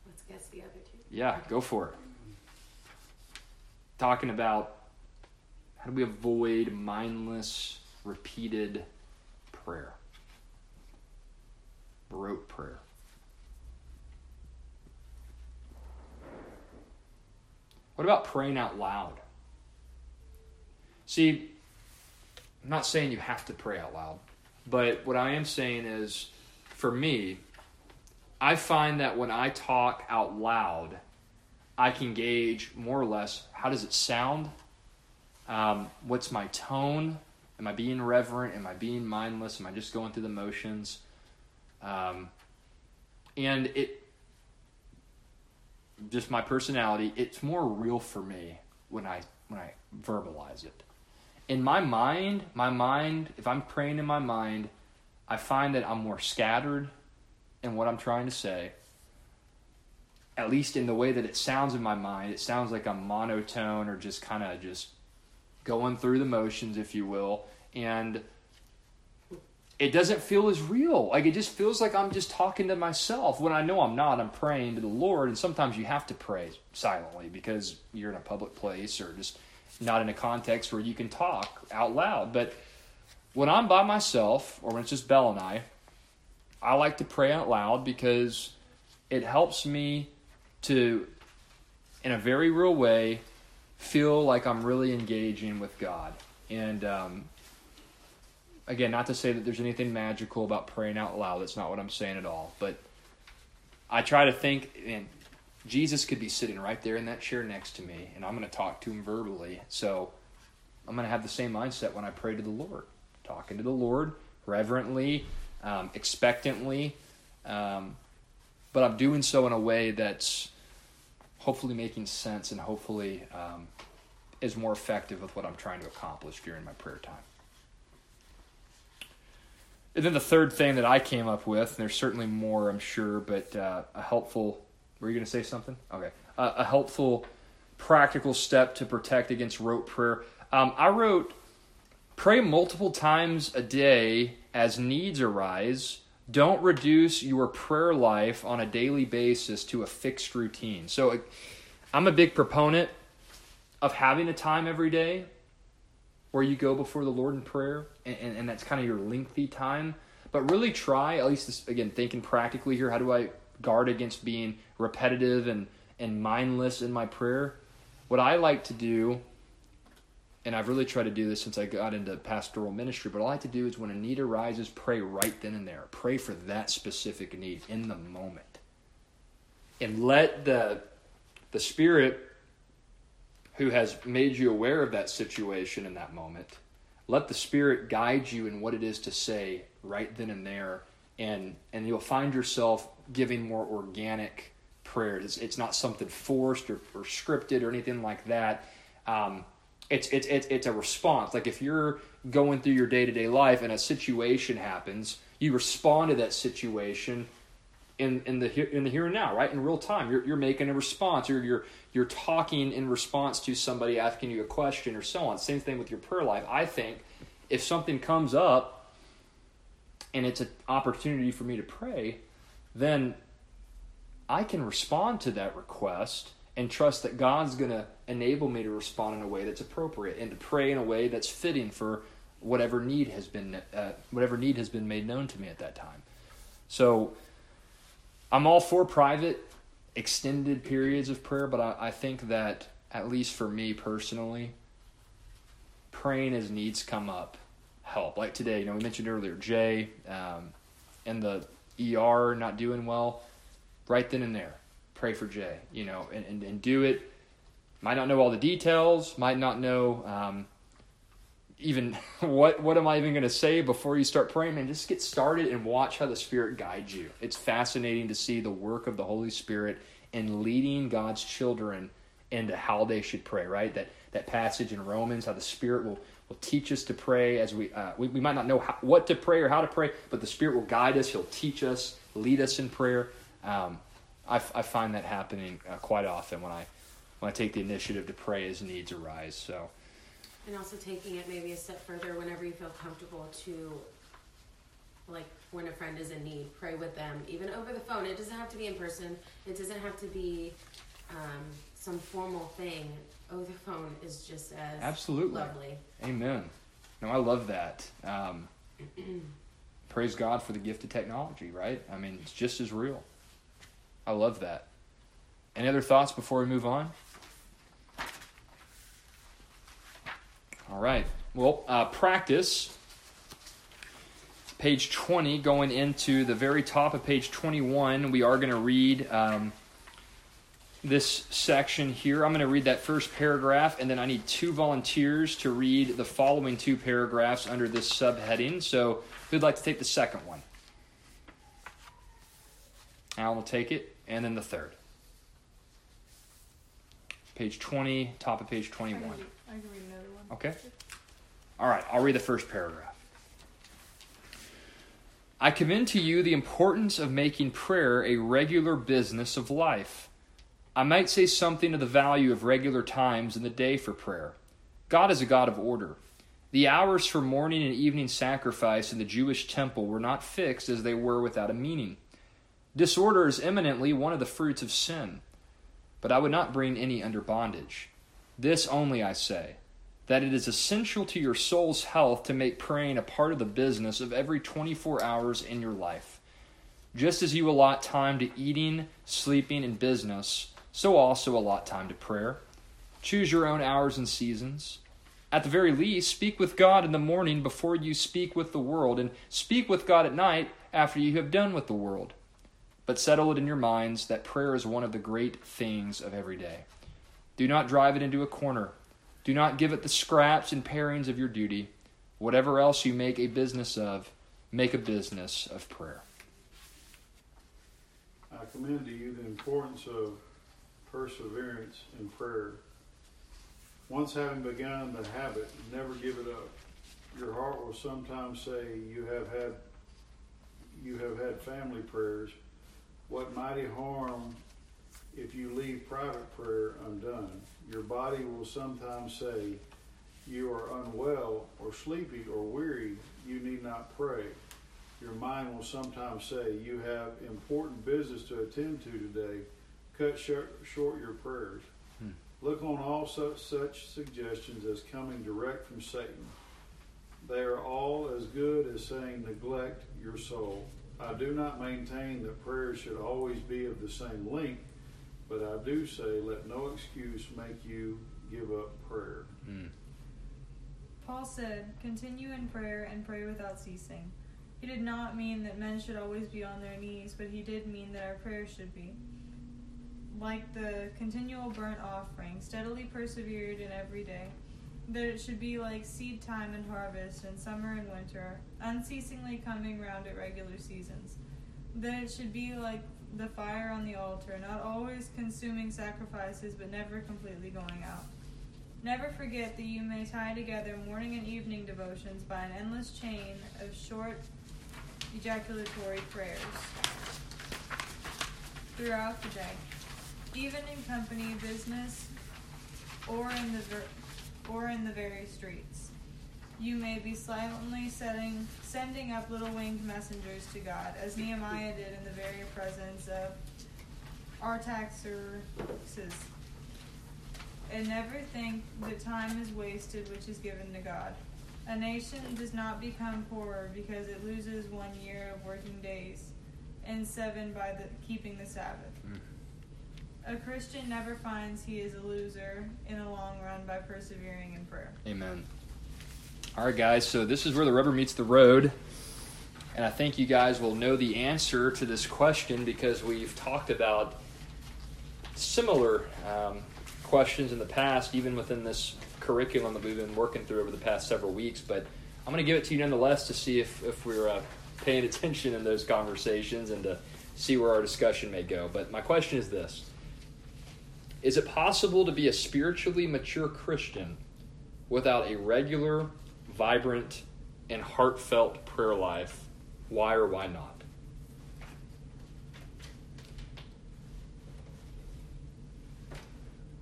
E: Let's guess the other two.
A: Yeah, go for it. Talking about how do we avoid mindless, repeated prayer? Rote prayer. What about praying out loud? See, I'm not saying you have to pray out loud, but what I am saying is for me, I find that when I talk out loud, I can gauge more or less how does it sound? Um, what's my tone? Am I being reverent? Am I being mindless? Am I just going through the motions? Um, and it, just my personality, it's more real for me when I when I verbalize it. In my mind, my mind, if I'm praying in my mind, I find that I'm more scattered in what I'm trying to say. At least in the way that it sounds in my mind, it sounds like I'm monotone or just kind of just going through the motions, if you will, and it doesn't feel as real. Like it just feels like I'm just talking to myself when I know I'm not. I'm praying to the Lord, and sometimes you have to pray silently because you're in a public place or just not in a context where you can talk out loud. But when I'm by myself or when it's just Belle and I, I like to pray out loud because it helps me to, in a very real way, feel like I'm really engaging with God. And um, again, not to say that there's anything magical about praying out loud. That's not what I'm saying at all. But I try to think, and Jesus could be sitting right there in that chair next to me, and I'm going to talk to him verbally. So I'm going to have the same mindset when I pray to the Lord, talking to the Lord reverently, um, expectantly, um, but I'm doing so in a way that's hopefully making sense and hopefully um, is more effective with what I'm trying to accomplish during my prayer time. And then the third thing that I came up with, and there's certainly more, I'm sure, but uh, a helpful. Were you going to say something? Okay. Uh, a helpful, practical step to protect against rote prayer. Um, I wrote, pray multiple times a day as needs arise. Don't reduce your prayer life on a daily basis to a fixed routine. So, I'm a big proponent of having a time every day where you go before the Lord in prayer, and, and, and that's kind of your lengthy time. But really try, at least this, again, thinking practically here, how do I guard against being repetitive and, and mindless in my prayer? What I like to do, and I've really tried to do this since I got into pastoral ministry, but I like to do is when a need arises, pray right then and there. Pray for that specific need in the moment. And let the the Spirit who has made you aware of that situation in that moment. Let the Spirit guide you in what it is to say right then and there, and and you'll find yourself giving more organic prayers. It's, it's not something forced or, or, scripted or anything like that. Um, it's, it's it's it's a response. Like if you're going through your day to day life and a situation happens, you respond to that situation in, in the in the here and now, right? In real time, you're, you're making a response, or you're you're talking in response to somebody asking you a question, or so on. Same thing with your prayer life. I think if something comes up and it's an opportunity for me to pray, then I can respond to that request and trust that God's going to enable me to respond in a way that's appropriate and to pray in a way that's fitting for whatever need has been uh, whatever need has been made known to me at that time. So I'm all for private, extended periods of prayer, but I, I think that, at least for me personally, praying as needs come up help. Like today, you know, we mentioned earlier, Jay um, in the ER not doing well. Right then and there, pray for Jay, you know, and, and, and do it. Might not know all the details, might not know um, even what what am I even going to say before you start praying? Man, just get started and watch how the Spirit guides you. It's fascinating to see the work of the Holy Spirit in leading God's children into how they should pray. Right, that that passage in Romans, how the Spirit will will teach us to pray as we uh, we, we might not know how, what to pray or how to pray, but the Spirit will guide us. He'll teach us, lead us in prayer. Um, I, I find that happening uh, quite often when I when I take the initiative to pray as needs arise. So.
E: And also taking it maybe a step further whenever you feel comfortable to, like, when a friend is in need, pray with them, even over the phone. It doesn't have to be in person, it doesn't have to be um, some formal thing. Over the phone is just as
A: absolutely
E: lovely.
A: Amen. No, I love that. Um, praise God for the gift of technology, right? I mean, it's just as real. I love that. Any other thoughts before we move on? All right. Well, uh, practice. Page 20, going into the very top of page 21, we are going to read um, this section here. I'm going to read that first paragraph, and then I need two volunteers to read the following two paragraphs under this subheading. So, who'd like to take the second one? Alan will take it, and then the third. Page 20, top of page
D: I
A: 21.
D: can, read, I can read another one.
A: Okay. All right, I'll read the first paragraph. I commend to you the importance of making prayer a regular business of life. I might say something of the value of regular times in the day for prayer. God is a God of order. The hours for morning and evening sacrifice in the Jewish temple were not fixed as they were without a meaning. Disorder is eminently one of the fruits of sin. But I would not bring any under bondage. This only I say that it is essential to your soul's health to make praying a part of the business of every 24 hours in your life. Just as you allot time to eating, sleeping, and business, so also allot time to prayer. Choose your own hours and seasons. At the very least, speak with God in the morning before you speak with the world, and speak with God at night after you have done with the world. But settle it in your minds that prayer is one of the great things of every day. Do not drive it into a corner. Do not give it the scraps and parings of your duty. Whatever else you make a business of, make a business of prayer.
B: I commend to you the importance of perseverance in prayer. Once having begun the habit, never give it up. Your heart will sometimes say you have had you have had family prayers. What mighty harm if you leave private prayer undone. Your body will sometimes say you are unwell or sleepy or weary, you need not pray. Your mind will sometimes say you have important business to attend to today. Cut short, short your prayers.
A: Hmm.
B: Look on all such, such suggestions as coming direct from Satan. They are all as good as saying neglect your soul. I do not maintain that prayers should always be of the same length, but I do say let no excuse make you give up prayer.
A: Mm.
D: Paul said, Continue in prayer and pray without ceasing. He did not mean that men should always be on their knees, but he did mean that our prayers should be. Like the continual burnt offering, steadily persevered in every day. That it should be like seed time and harvest, and summer and winter, unceasingly coming round at regular seasons. That it should be like the fire on the altar, not always consuming sacrifices, but never completely going out. Never forget that you may tie together morning and evening devotions by an endless chain of short ejaculatory prayers throughout the day, even in company, business, or in the ver- or in the very streets. You may be silently setting, sending up little winged messengers to God, as Nehemiah did in the very presence of Artaxerxes. And never think that time is wasted which is given to God. A nation does not become poorer because it loses one year of working days and seven by the keeping the Sabbath. Mm-hmm. A Christian never finds he is a loser in the long run by persevering in prayer.
A: Amen. All right, guys, so this is where the rubber meets the road. And I think you guys will know the answer to this question because we've talked about similar um, questions in the past, even within this curriculum that we've been working through over the past several weeks. But I'm going to give it to you nonetheless to see if, if we're uh, paying attention in those conversations and to see where our discussion may go. But my question is this Is it possible to be a spiritually mature Christian without a regular, vibrant, and heartfelt prayer life? Why or why not?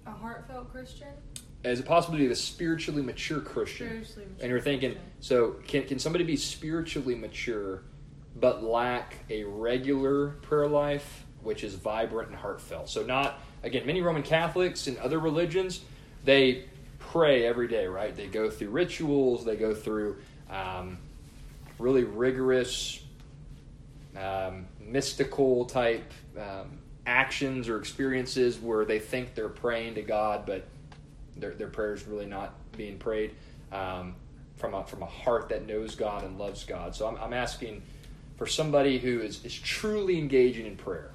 F: A heartfelt Christian?
A: Is it possible to be a spiritually mature Christian?
D: Spiritually mature
A: And you're thinking,
D: Christian.
A: so can, can somebody be spiritually mature but lack a regular prayer life, which is vibrant and heartfelt? So, not, again, many Roman Catholics and other religions, they pray every day, right? They go through rituals, they go through um, really rigorous, um, mystical type um, actions or experiences where they think they're praying to God, but their, their prayers really not being prayed um, from a from a heart that knows God and loves God. So I'm, I'm asking for somebody who is, is truly engaging in prayer.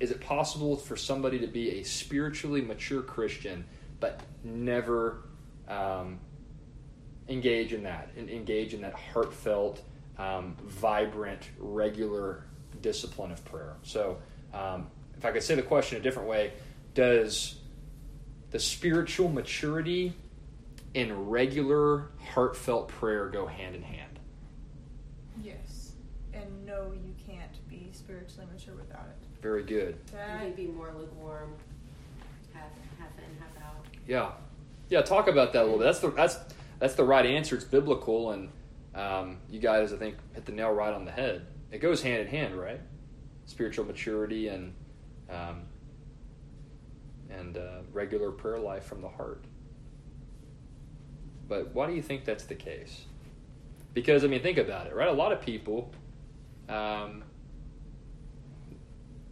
A: Is it possible for somebody to be a spiritually mature Christian but never um, engage in that and engage in that heartfelt, um, vibrant, regular discipline of prayer? So, um, if I could say the question a different way, does the spiritual maturity and regular heartfelt prayer go hand in hand?
D: Yes. And no, you can't be spiritually mature without it.
A: Very good.
E: Maybe more lukewarm, half half in, half out.
A: Yeah, yeah. Talk about that a little bit. That's the that's that's the right answer. It's biblical, and um, you guys, I think, hit the nail right on the head. It goes hand in hand, right? Spiritual maturity and um, and uh, regular prayer life from the heart. But why do you think that's the case? Because I mean, think about it, right? A lot of people. Um,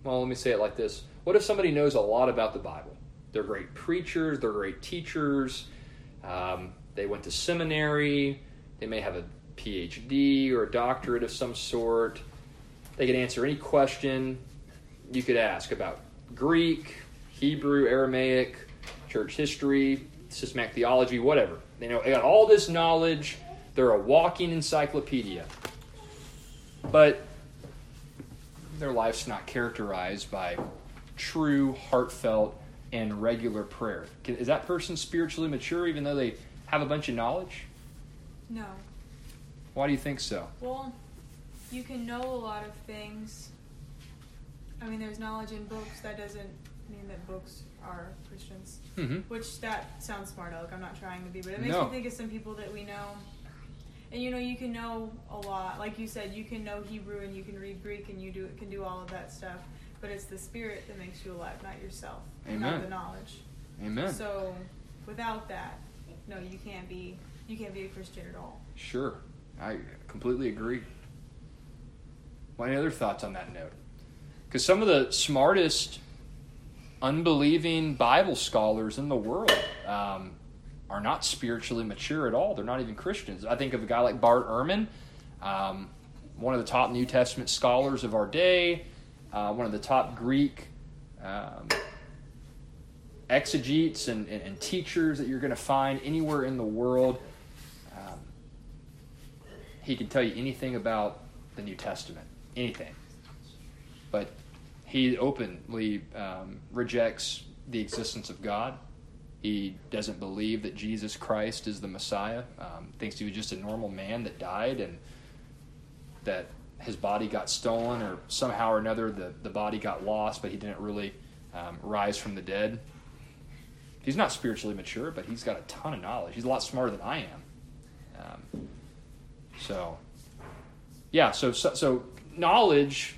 A: well, let me say it like this: What if somebody knows a lot about the Bible? They're great preachers. They're great teachers. Um, they went to seminary. They may have a PhD or a doctorate of some sort. They can answer any question you could ask about Greek, Hebrew, Aramaic, church history, systematic theology, whatever. They know they got all this knowledge. They're a walking encyclopedia. But their life's not characterized by true, heartfelt, and regular prayer. Is that person spiritually mature even though they have a bunch of knowledge?
D: no.
A: Why do you think so?
D: Well, you can know a lot of things. I mean, there's knowledge in books. That doesn't mean that books are Christians.
A: Mm-hmm.
D: Which that sounds smart, Alec. I'm not trying to be, but it makes
A: No.
D: me think of some people that we know. And you know, you can know a lot. Like you said, you can know Hebrew and you can read Greek and you do can do all of that stuff. But it's the spirit that makes you alive, not yourself,
A: Amen.
D: not the knowledge.
A: Amen.
D: So, without that, no, you can't be you can't be a Christian at all.
A: Sure. I completely agree. Well, any other thoughts on that note? Because some of the smartest, unbelieving Bible scholars in the world um, are not spiritually mature at all. They're not even Christians. I think of a guy like Bart Ehrman, um, one of the top New Testament scholars of our day, uh, one of the top Greek um, exegetes and, and, and teachers that you're going to find anywhere in the world. Um, he can tell you anything about the New Testament, anything. But he openly um, rejects the existence of God. He doesn't believe that Jesus Christ is the Messiah. Um, thinks he was just a normal man that died and that his body got stolen or somehow or another the, the body got lost, but he didn't really um, rise from the dead. He's not spiritually mature, but he's got a ton of knowledge. He's a lot smarter than I am. Um, so, yeah. So, so, so knowledge,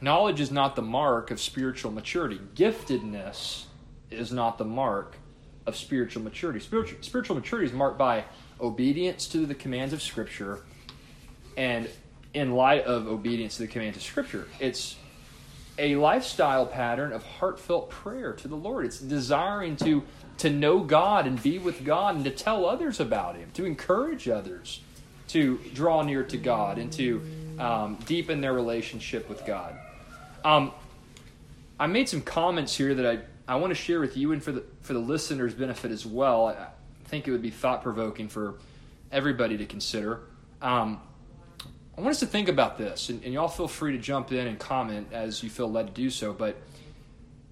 A: knowledge is not the mark of spiritual maturity. Giftedness is not the mark of spiritual maturity. Spiritual, spiritual maturity is marked by obedience to the commands of Scripture, and in light of obedience to the commands of Scripture, it's a lifestyle pattern of heartfelt prayer to the Lord. It's desiring to to know God and be with God and to tell others about Him, to encourage others to draw near to God and to um, deepen their relationship with God. Um, I made some comments here that I, I want to share with you and for the for the listeners' benefit as well. I think it would be thought provoking for everybody to consider. Um, I want us to think about this, and, and y'all feel free to jump in and comment as you feel led to do so. But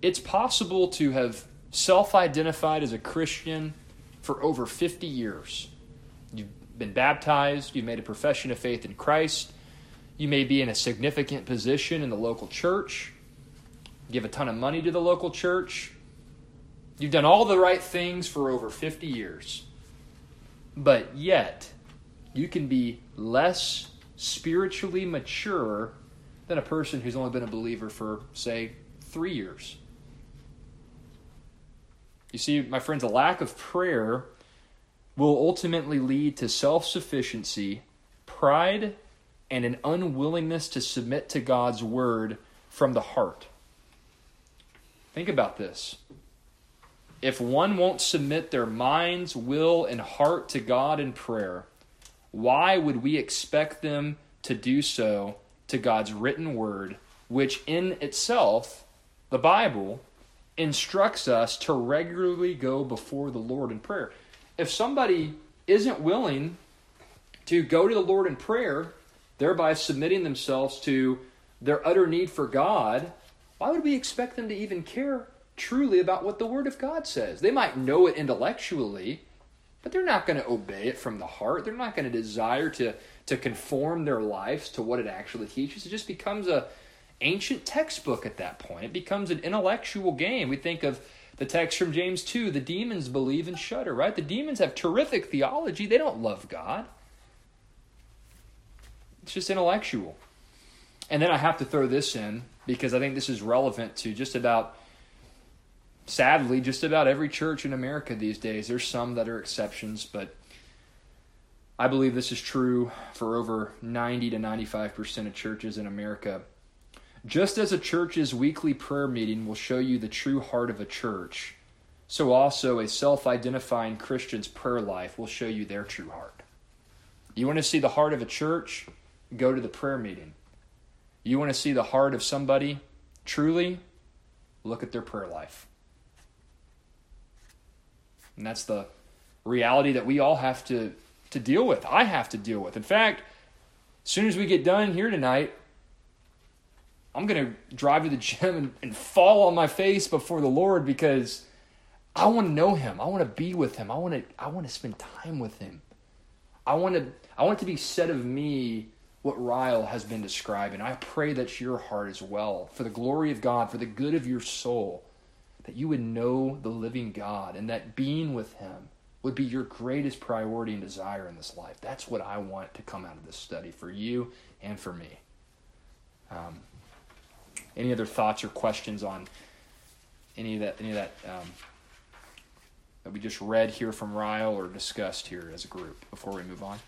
A: it's possible to have self identified as a Christian for over 50 years. You've been baptized, you've made a profession of faith in Christ, you may be in a significant position in the local church, give a ton of money to the local church. You've done all the right things for over 50 years. But yet, you can be less spiritually mature than a person who's only been a believer for, say, three years. You see, my friends, a lack of prayer will ultimately lead to self sufficiency, pride, and an unwillingness to submit to God's word from the heart. Think about this. If one won't submit their minds, will, and heart to God in prayer, why would we expect them to do so to God's written word, which in itself the Bible instructs us to regularly go before the Lord in prayer. If somebody isn't willing to go to the Lord in prayer, thereby submitting themselves to their utter need for God, why would we expect them to even care truly about what the Word of God says? They might know it intellectually, but they're not going to obey it from the heart. They're not going to desire to, to conform their lives to what it actually teaches. It just becomes a ancient textbook at that point. It becomes an intellectual game. We think of the text from James 2 the demons believe and shudder, right? The demons have terrific theology, they don't love God. It's just intellectual. And then I have to throw this in because I think this is relevant to just about, sadly, just about every church in America these days. There's some that are exceptions, but I believe this is true for over 90 to 95% of churches in America. Just as a church's weekly prayer meeting will show you the true heart of a church, so also a self identifying Christian's prayer life will show you their true heart. You want to see the heart of a church? Go to the prayer meeting. You want to see the heart of somebody truly? Look at their prayer life. And that's the reality that we all have to, to deal with. I have to deal with. In fact, as soon as we get done here tonight, I'm going to drive to the gym and, and fall on my face before the Lord because I want to know him. I want to be with him. I want to I want to spend time with him. I want to I want it to be said of me what Ryle has been describing. I pray that's your heart as well, for the glory of God, for the good of your soul, that you would know the living God and that being with him would be your greatest priority and desire in this life. That's what I want to come out of this study for you and for me. Um, any other thoughts or questions on any of that? Any of that um, that we just read here from Ryle or discussed here as a group before we move on?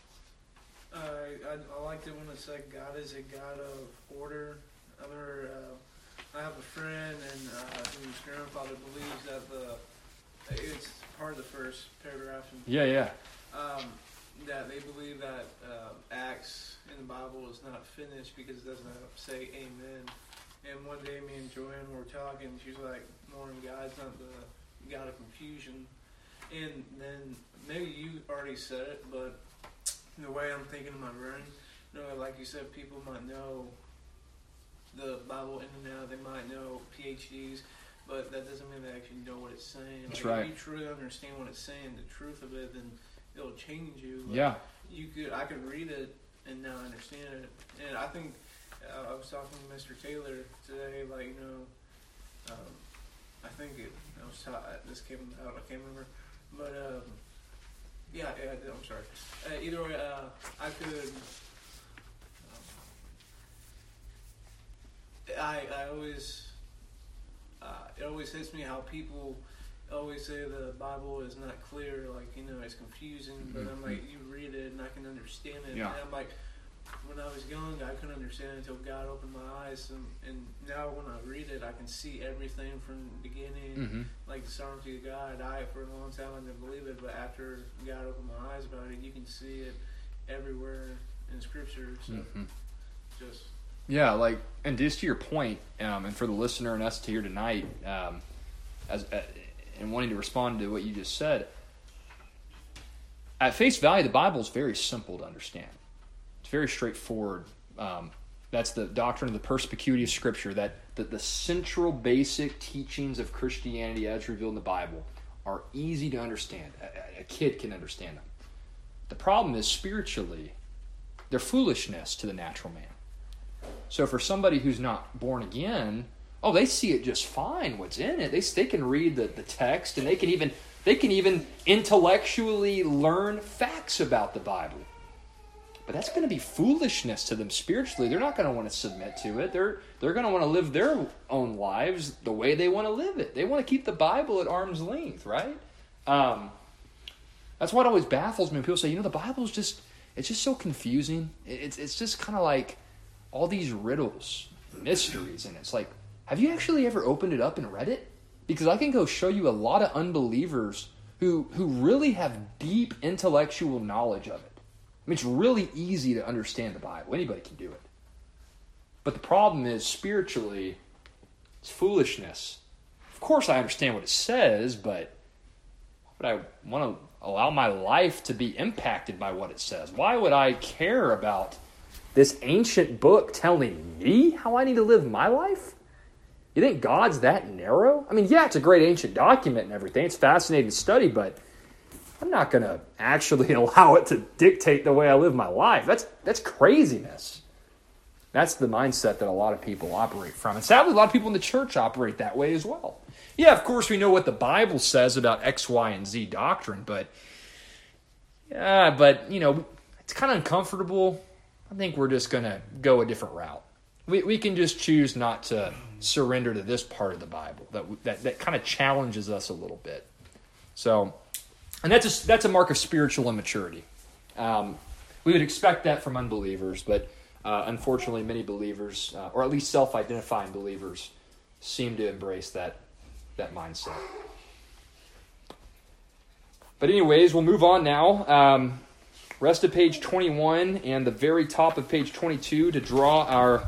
F: Uh, I, I liked it when it said God is a God of order. I remember uh, I have a friend and uh, whose grandfather believes that the it's part of the first paragraph. In,
A: Yeah, yeah.
F: um, that they believe that uh, Acts in the Bible is not finished because it doesn't say Amen. And one day, me and Joanne were talking. She was like, "Morning, God's not the God of confusion." And then maybe you already said it, but the way I'm thinking in my brain, you know, like you said, people might know the Bible in and out. They might know PhDs, but that doesn't mean they actually know what it's saying.
A: That's
F: like,
A: right.
F: If you truly understand what it's saying, the truth of it, then it'll change you. Like,
A: Yeah.
F: you could I could read it and now understand it. And I think uh, I was talking to Mr. Taylor today, like you know, um, I think it. I was ta- this came out. I can't remember, but um, yeah, yeah. I'm sorry. Uh, either way, uh, I could. Um, I I always. Uh, it always hits me how people always say the Bible is not clear, like you know, it's confusing. But I'm like, you read it and I can understand it.
A: Yeah.
F: And I'm like, when I was young, I couldn't understand until God opened my eyes, and, and now when I read it, I can see everything from the beginning,
A: Mm-hmm.
F: like the sovereignty of God. I for a long time I didn't believe it, but after God opened my eyes about it, you can see it everywhere in Scripture. So
A: Mm-hmm.
F: just
A: Yeah, like, and just to your point, um, and for the listener and us to hear tonight, um, as uh, and wanting to respond to what you just said, at face value, the Bible is very simple to understand. Very straightforward. Um, that's the doctrine of the perspicuity of Scripture. That, that the central basic teachings of Christianity, as revealed in the Bible, are easy to understand. A- A, a kid can understand them. The problem is spiritually, they're foolishness to the natural man. So for somebody who's not born again, oh, they see it just fine. What's in it? They they can read the, the text and they can even they can even intellectually learn facts about the Bible. But that's going to be foolishness to them spiritually. They're not going to want to submit to it. They're they're going to want to live their own lives the way they want to live it. They want to keep the Bible at arm's length, right? Um, that's what always baffles me when people say, you know, the Bible's just it's just so confusing. It's it's just kind of like all these riddles, mysteries, and it's like, have you actually ever opened it up and read it? Because I can go show you a lot of unbelievers who who really have deep intellectual knowledge of it. I mean, it's really easy to understand the Bible. Anybody can do it. But the problem is spiritually, It's foolishness. Of course, I understand what it says, but would I want to allow my life to be impacted by what it says? Why would I care about this ancient book telling me how I need to live my life? You think God's that narrow? I mean, yeah, it's a great ancient document and everything. It's fascinating to study, but I'm not going to actually allow it to dictate the way I live my life. That's that's craziness. That's the mindset that a lot of people operate from. And sadly, a lot of people in the church operate that way as well. Yeah, of course, we know what the Bible says about X, Y, and Z doctrine, but yeah, but you know, it's kind of uncomfortable. I think we're just going to go a different route. We, we can just choose not to surrender to this part of the Bible that that, that kind of challenges us a little bit. So, and that's a, that's a mark of spiritual immaturity. Um, we would expect that from unbelievers, but uh, unfortunately, many believers, uh, or at least self-identifying believers, seem to embrace that that mindset. But anyways, we'll move on now. Um, rest of page 21 and the very top of page 22 to draw our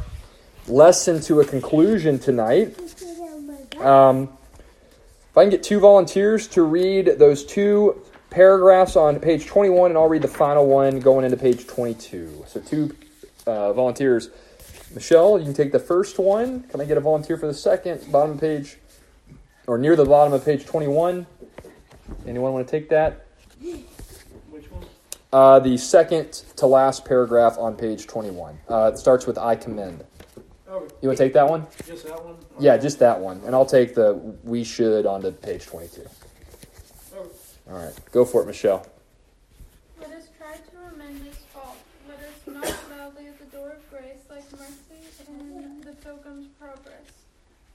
A: lesson to a conclusion tonight. Um, if I can get two volunteers to read those two paragraphs on page 21, and I'll read the final one going into page 22. So, two uh, volunteers. Michelle, you can take the first one. Can I get a volunteer for the second? Bottom of page, or near the bottom of page 21. Anyone want to take that?
F: Which one?
A: Uh, the second to last paragraph on page 21. Uh, it starts with I commend.
F: Oh,
A: You want to take that one?
F: just that one?
A: Yeah, just that one. And I'll take the we should onto page 22.
F: Oh.
A: All right, go for it, Michelle.
C: Let us try to amend this fault. Let us knock loudly at the door of grace like mercy in the pilgrim's progress,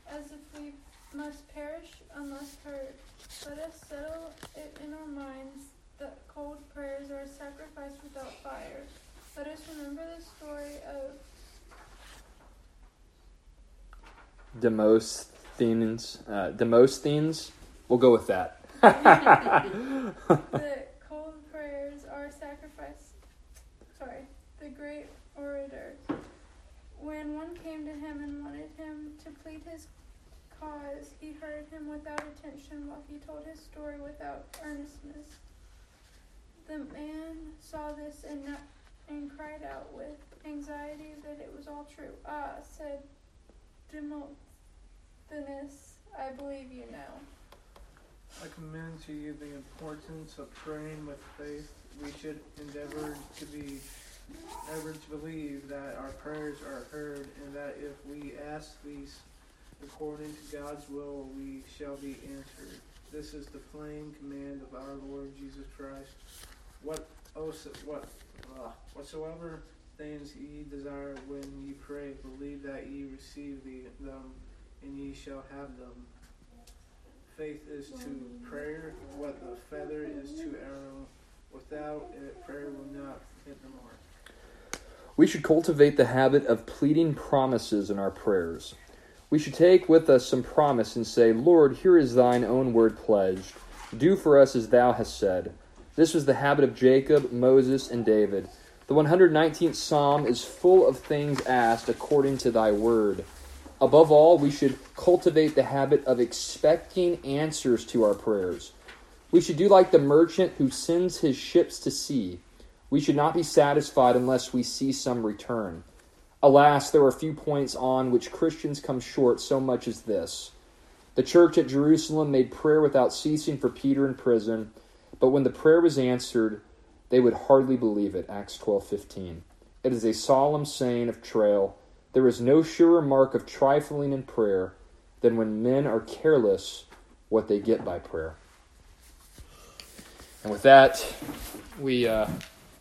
C: as if we must perish unless heard. Let us settle it in our minds that cold prayers are a sacrifice without fire. Let us remember the story of
A: Demosthenes. Uh, Demosthenes. We'll go with that.
C: the cold prayers are sacrifice. Sorry, the great orator. When one came to him and wanted him to plead his cause, he heard him without attention while he told his story without earnestness. The man saw this and, and cried out with anxiety that it was all true. Ah, said Demosthenes, I believe you now.
F: I commend to you the importance of praying with faith. We should endeavor to be ever to believe that our prayers are heard and that if we ask these according to God's will, we shall be answered. This is the plain command of our Lord Jesus Christ. What oh, what uh, whatsoever things ye desire when ye pray, believe that ye receive the, them, and ye shall have them. Faith is to prayer what the feather is to arrow. Without it, prayer will not hit the mark.
A: We should cultivate the habit of pleading promises in our prayers. We should take with us some promise and say, Lord, here is thine own word pledged. Do for us as thou hast said. This was the habit of Jacob, Moses, and David. The 119th Psalm is full of things asked according to thy word. Above all, we should cultivate the habit of expecting answers to our prayers. We should do like the merchant who sends his ships to sea. We should not be satisfied unless we see some return. Alas, there are few points on which Christians come short so much as this. The church at Jerusalem made prayer without ceasing for Peter in prison, but when the prayer was answered, they would hardly believe it. Acts 12:15. It is a solemn saying of Traill. There is no surer mark of trifling in prayer than when men are careless what they get by prayer. And with that, we uh,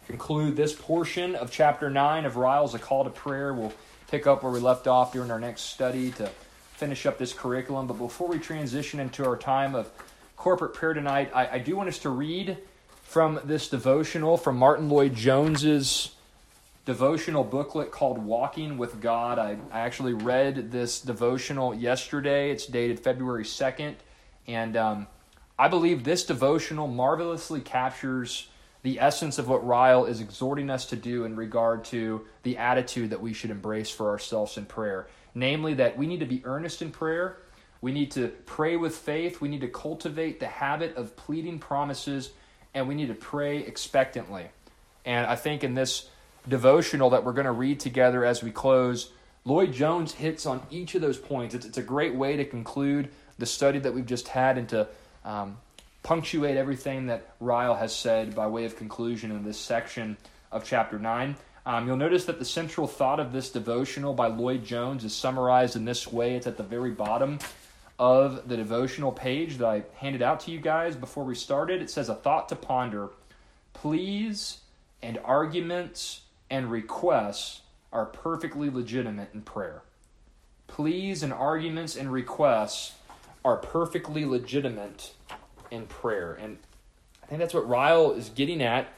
A: conclude this portion of chapter 9 of Ryle's, a call to prayer. We'll pick up where we left off during our next study to finish up this curriculum. But before we transition into our time of corporate prayer tonight, I, I do want us to read from this devotional from Martyn Lloyd Jones's devotional booklet called Walking with God. I, actually read this devotional yesterday. It's dated February 2nd. And um, I believe this devotional marvelously captures the essence of what Ryle is exhorting us to do in regard to the attitude that we should embrace for ourselves in prayer. Namely, that we need to be earnest in prayer, we need to pray with faith, we need to cultivate the habit of pleading promises, and we need to pray expectantly. And I think in this devotional that we're going to read together as we close, Lloyd Jones hits on each of those points. It's, it's a great way to conclude the study that we've just had and to um, punctuate everything that Ryle has said by way of conclusion in this section of chapter 9. Um, you'll notice that the central thought of this devotional by Lloyd Jones is summarized in this way. It's at the very bottom of the devotional page that I handed out to you guys before we started. It says, A thought to ponder. Pleas and arguments and requests are perfectly legitimate in prayer. Pleas and arguments and requests are perfectly legitimate in prayer. And I think that's what Ryle is getting at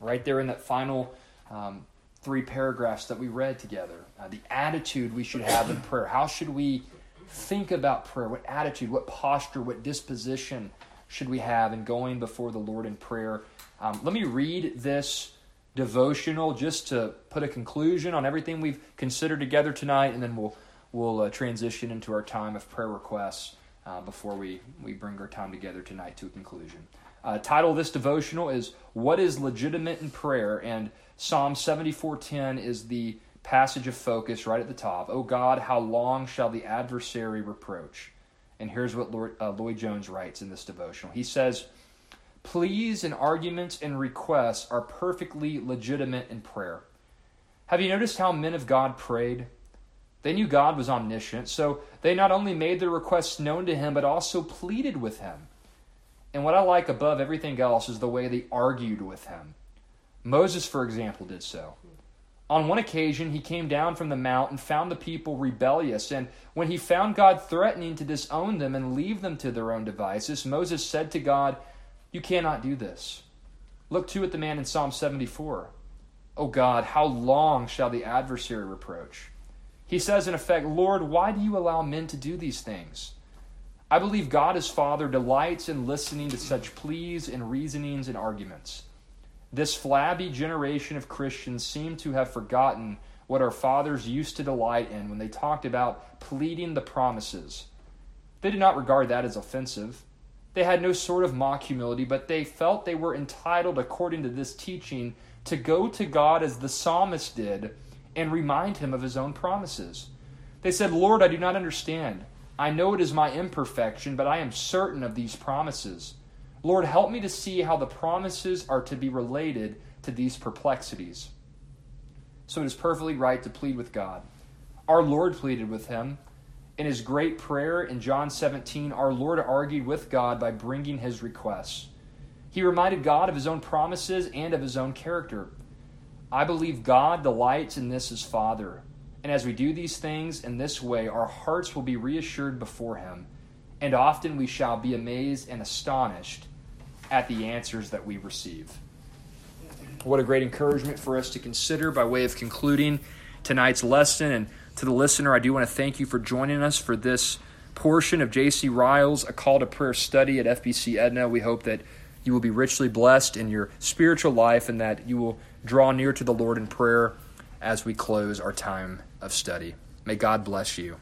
A: right there in that final um, three paragraphs that we read together. Uh, the attitude we should have in prayer. How should we think about prayer? What attitude, what posture, what disposition should we have in going before the Lord in prayer? Um, let me read this devotional just to put a conclusion on everything we've considered together tonight, and then we'll we'll uh, transition into our time of prayer requests uh, before we, we bring our time together tonight to a conclusion. Uh, title of this devotional is What is Legitimate in Prayer? And Psalm 74:10 is the passage of focus right at the top. Oh God, how long shall the adversary reproach? And here's what Lord, uh, Lloyd Jones writes in this devotional. He says, Pleas and arguments and requests are perfectly legitimate in prayer. Have you noticed how men of God prayed? They knew God was omniscient, so they not only made their requests known to him, but also pleaded with him. And what I like above everything else is the way they argued with him. Moses, for example, did so. On one occasion, he came down from the mount and found the people rebellious. And when he found God threatening to disown them and leave them to their own devices, Moses said to God, You cannot do this. Look too at the man in Psalm 74. O God, how long shall the adversary reproach? He says, in effect, Lord, why do you allow men to do these things? I believe God as Father delights in listening to such pleas and reasonings and arguments. This flabby generation of Christians seem to have forgotten what our fathers used to delight in when they talked about pleading the promises. They did not regard that as offensive. They had no sort of mock humility, but they felt they were entitled, according to this teaching, to go to God as the psalmist did and remind him of his own promises. They said, Lord, I do not understand. I know it is my imperfection, but I am certain of these promises. Lord, help me to see how the promises are to be related to these perplexities. So it is perfectly right to plead with God. Our Lord pleaded with him. In his great prayer in John 17, our Lord argued with God by bringing his requests. He reminded God of his own promises and of his own character. I believe God delights in this as Father. And as we do these things in this way, our hearts will be reassured before Him, and often we shall be amazed and astonished at the answers that we receive. What a great encouragement for us to consider by way of concluding tonight's lesson. And to the listener, I do want to thank you for joining us for this portion of J.C. Ryle's A Call to Prayer study at FBC Edna. We hope that you will be richly blessed in your spiritual life and that you will draw near to the Lord in prayer as we close our time of study. May God bless you.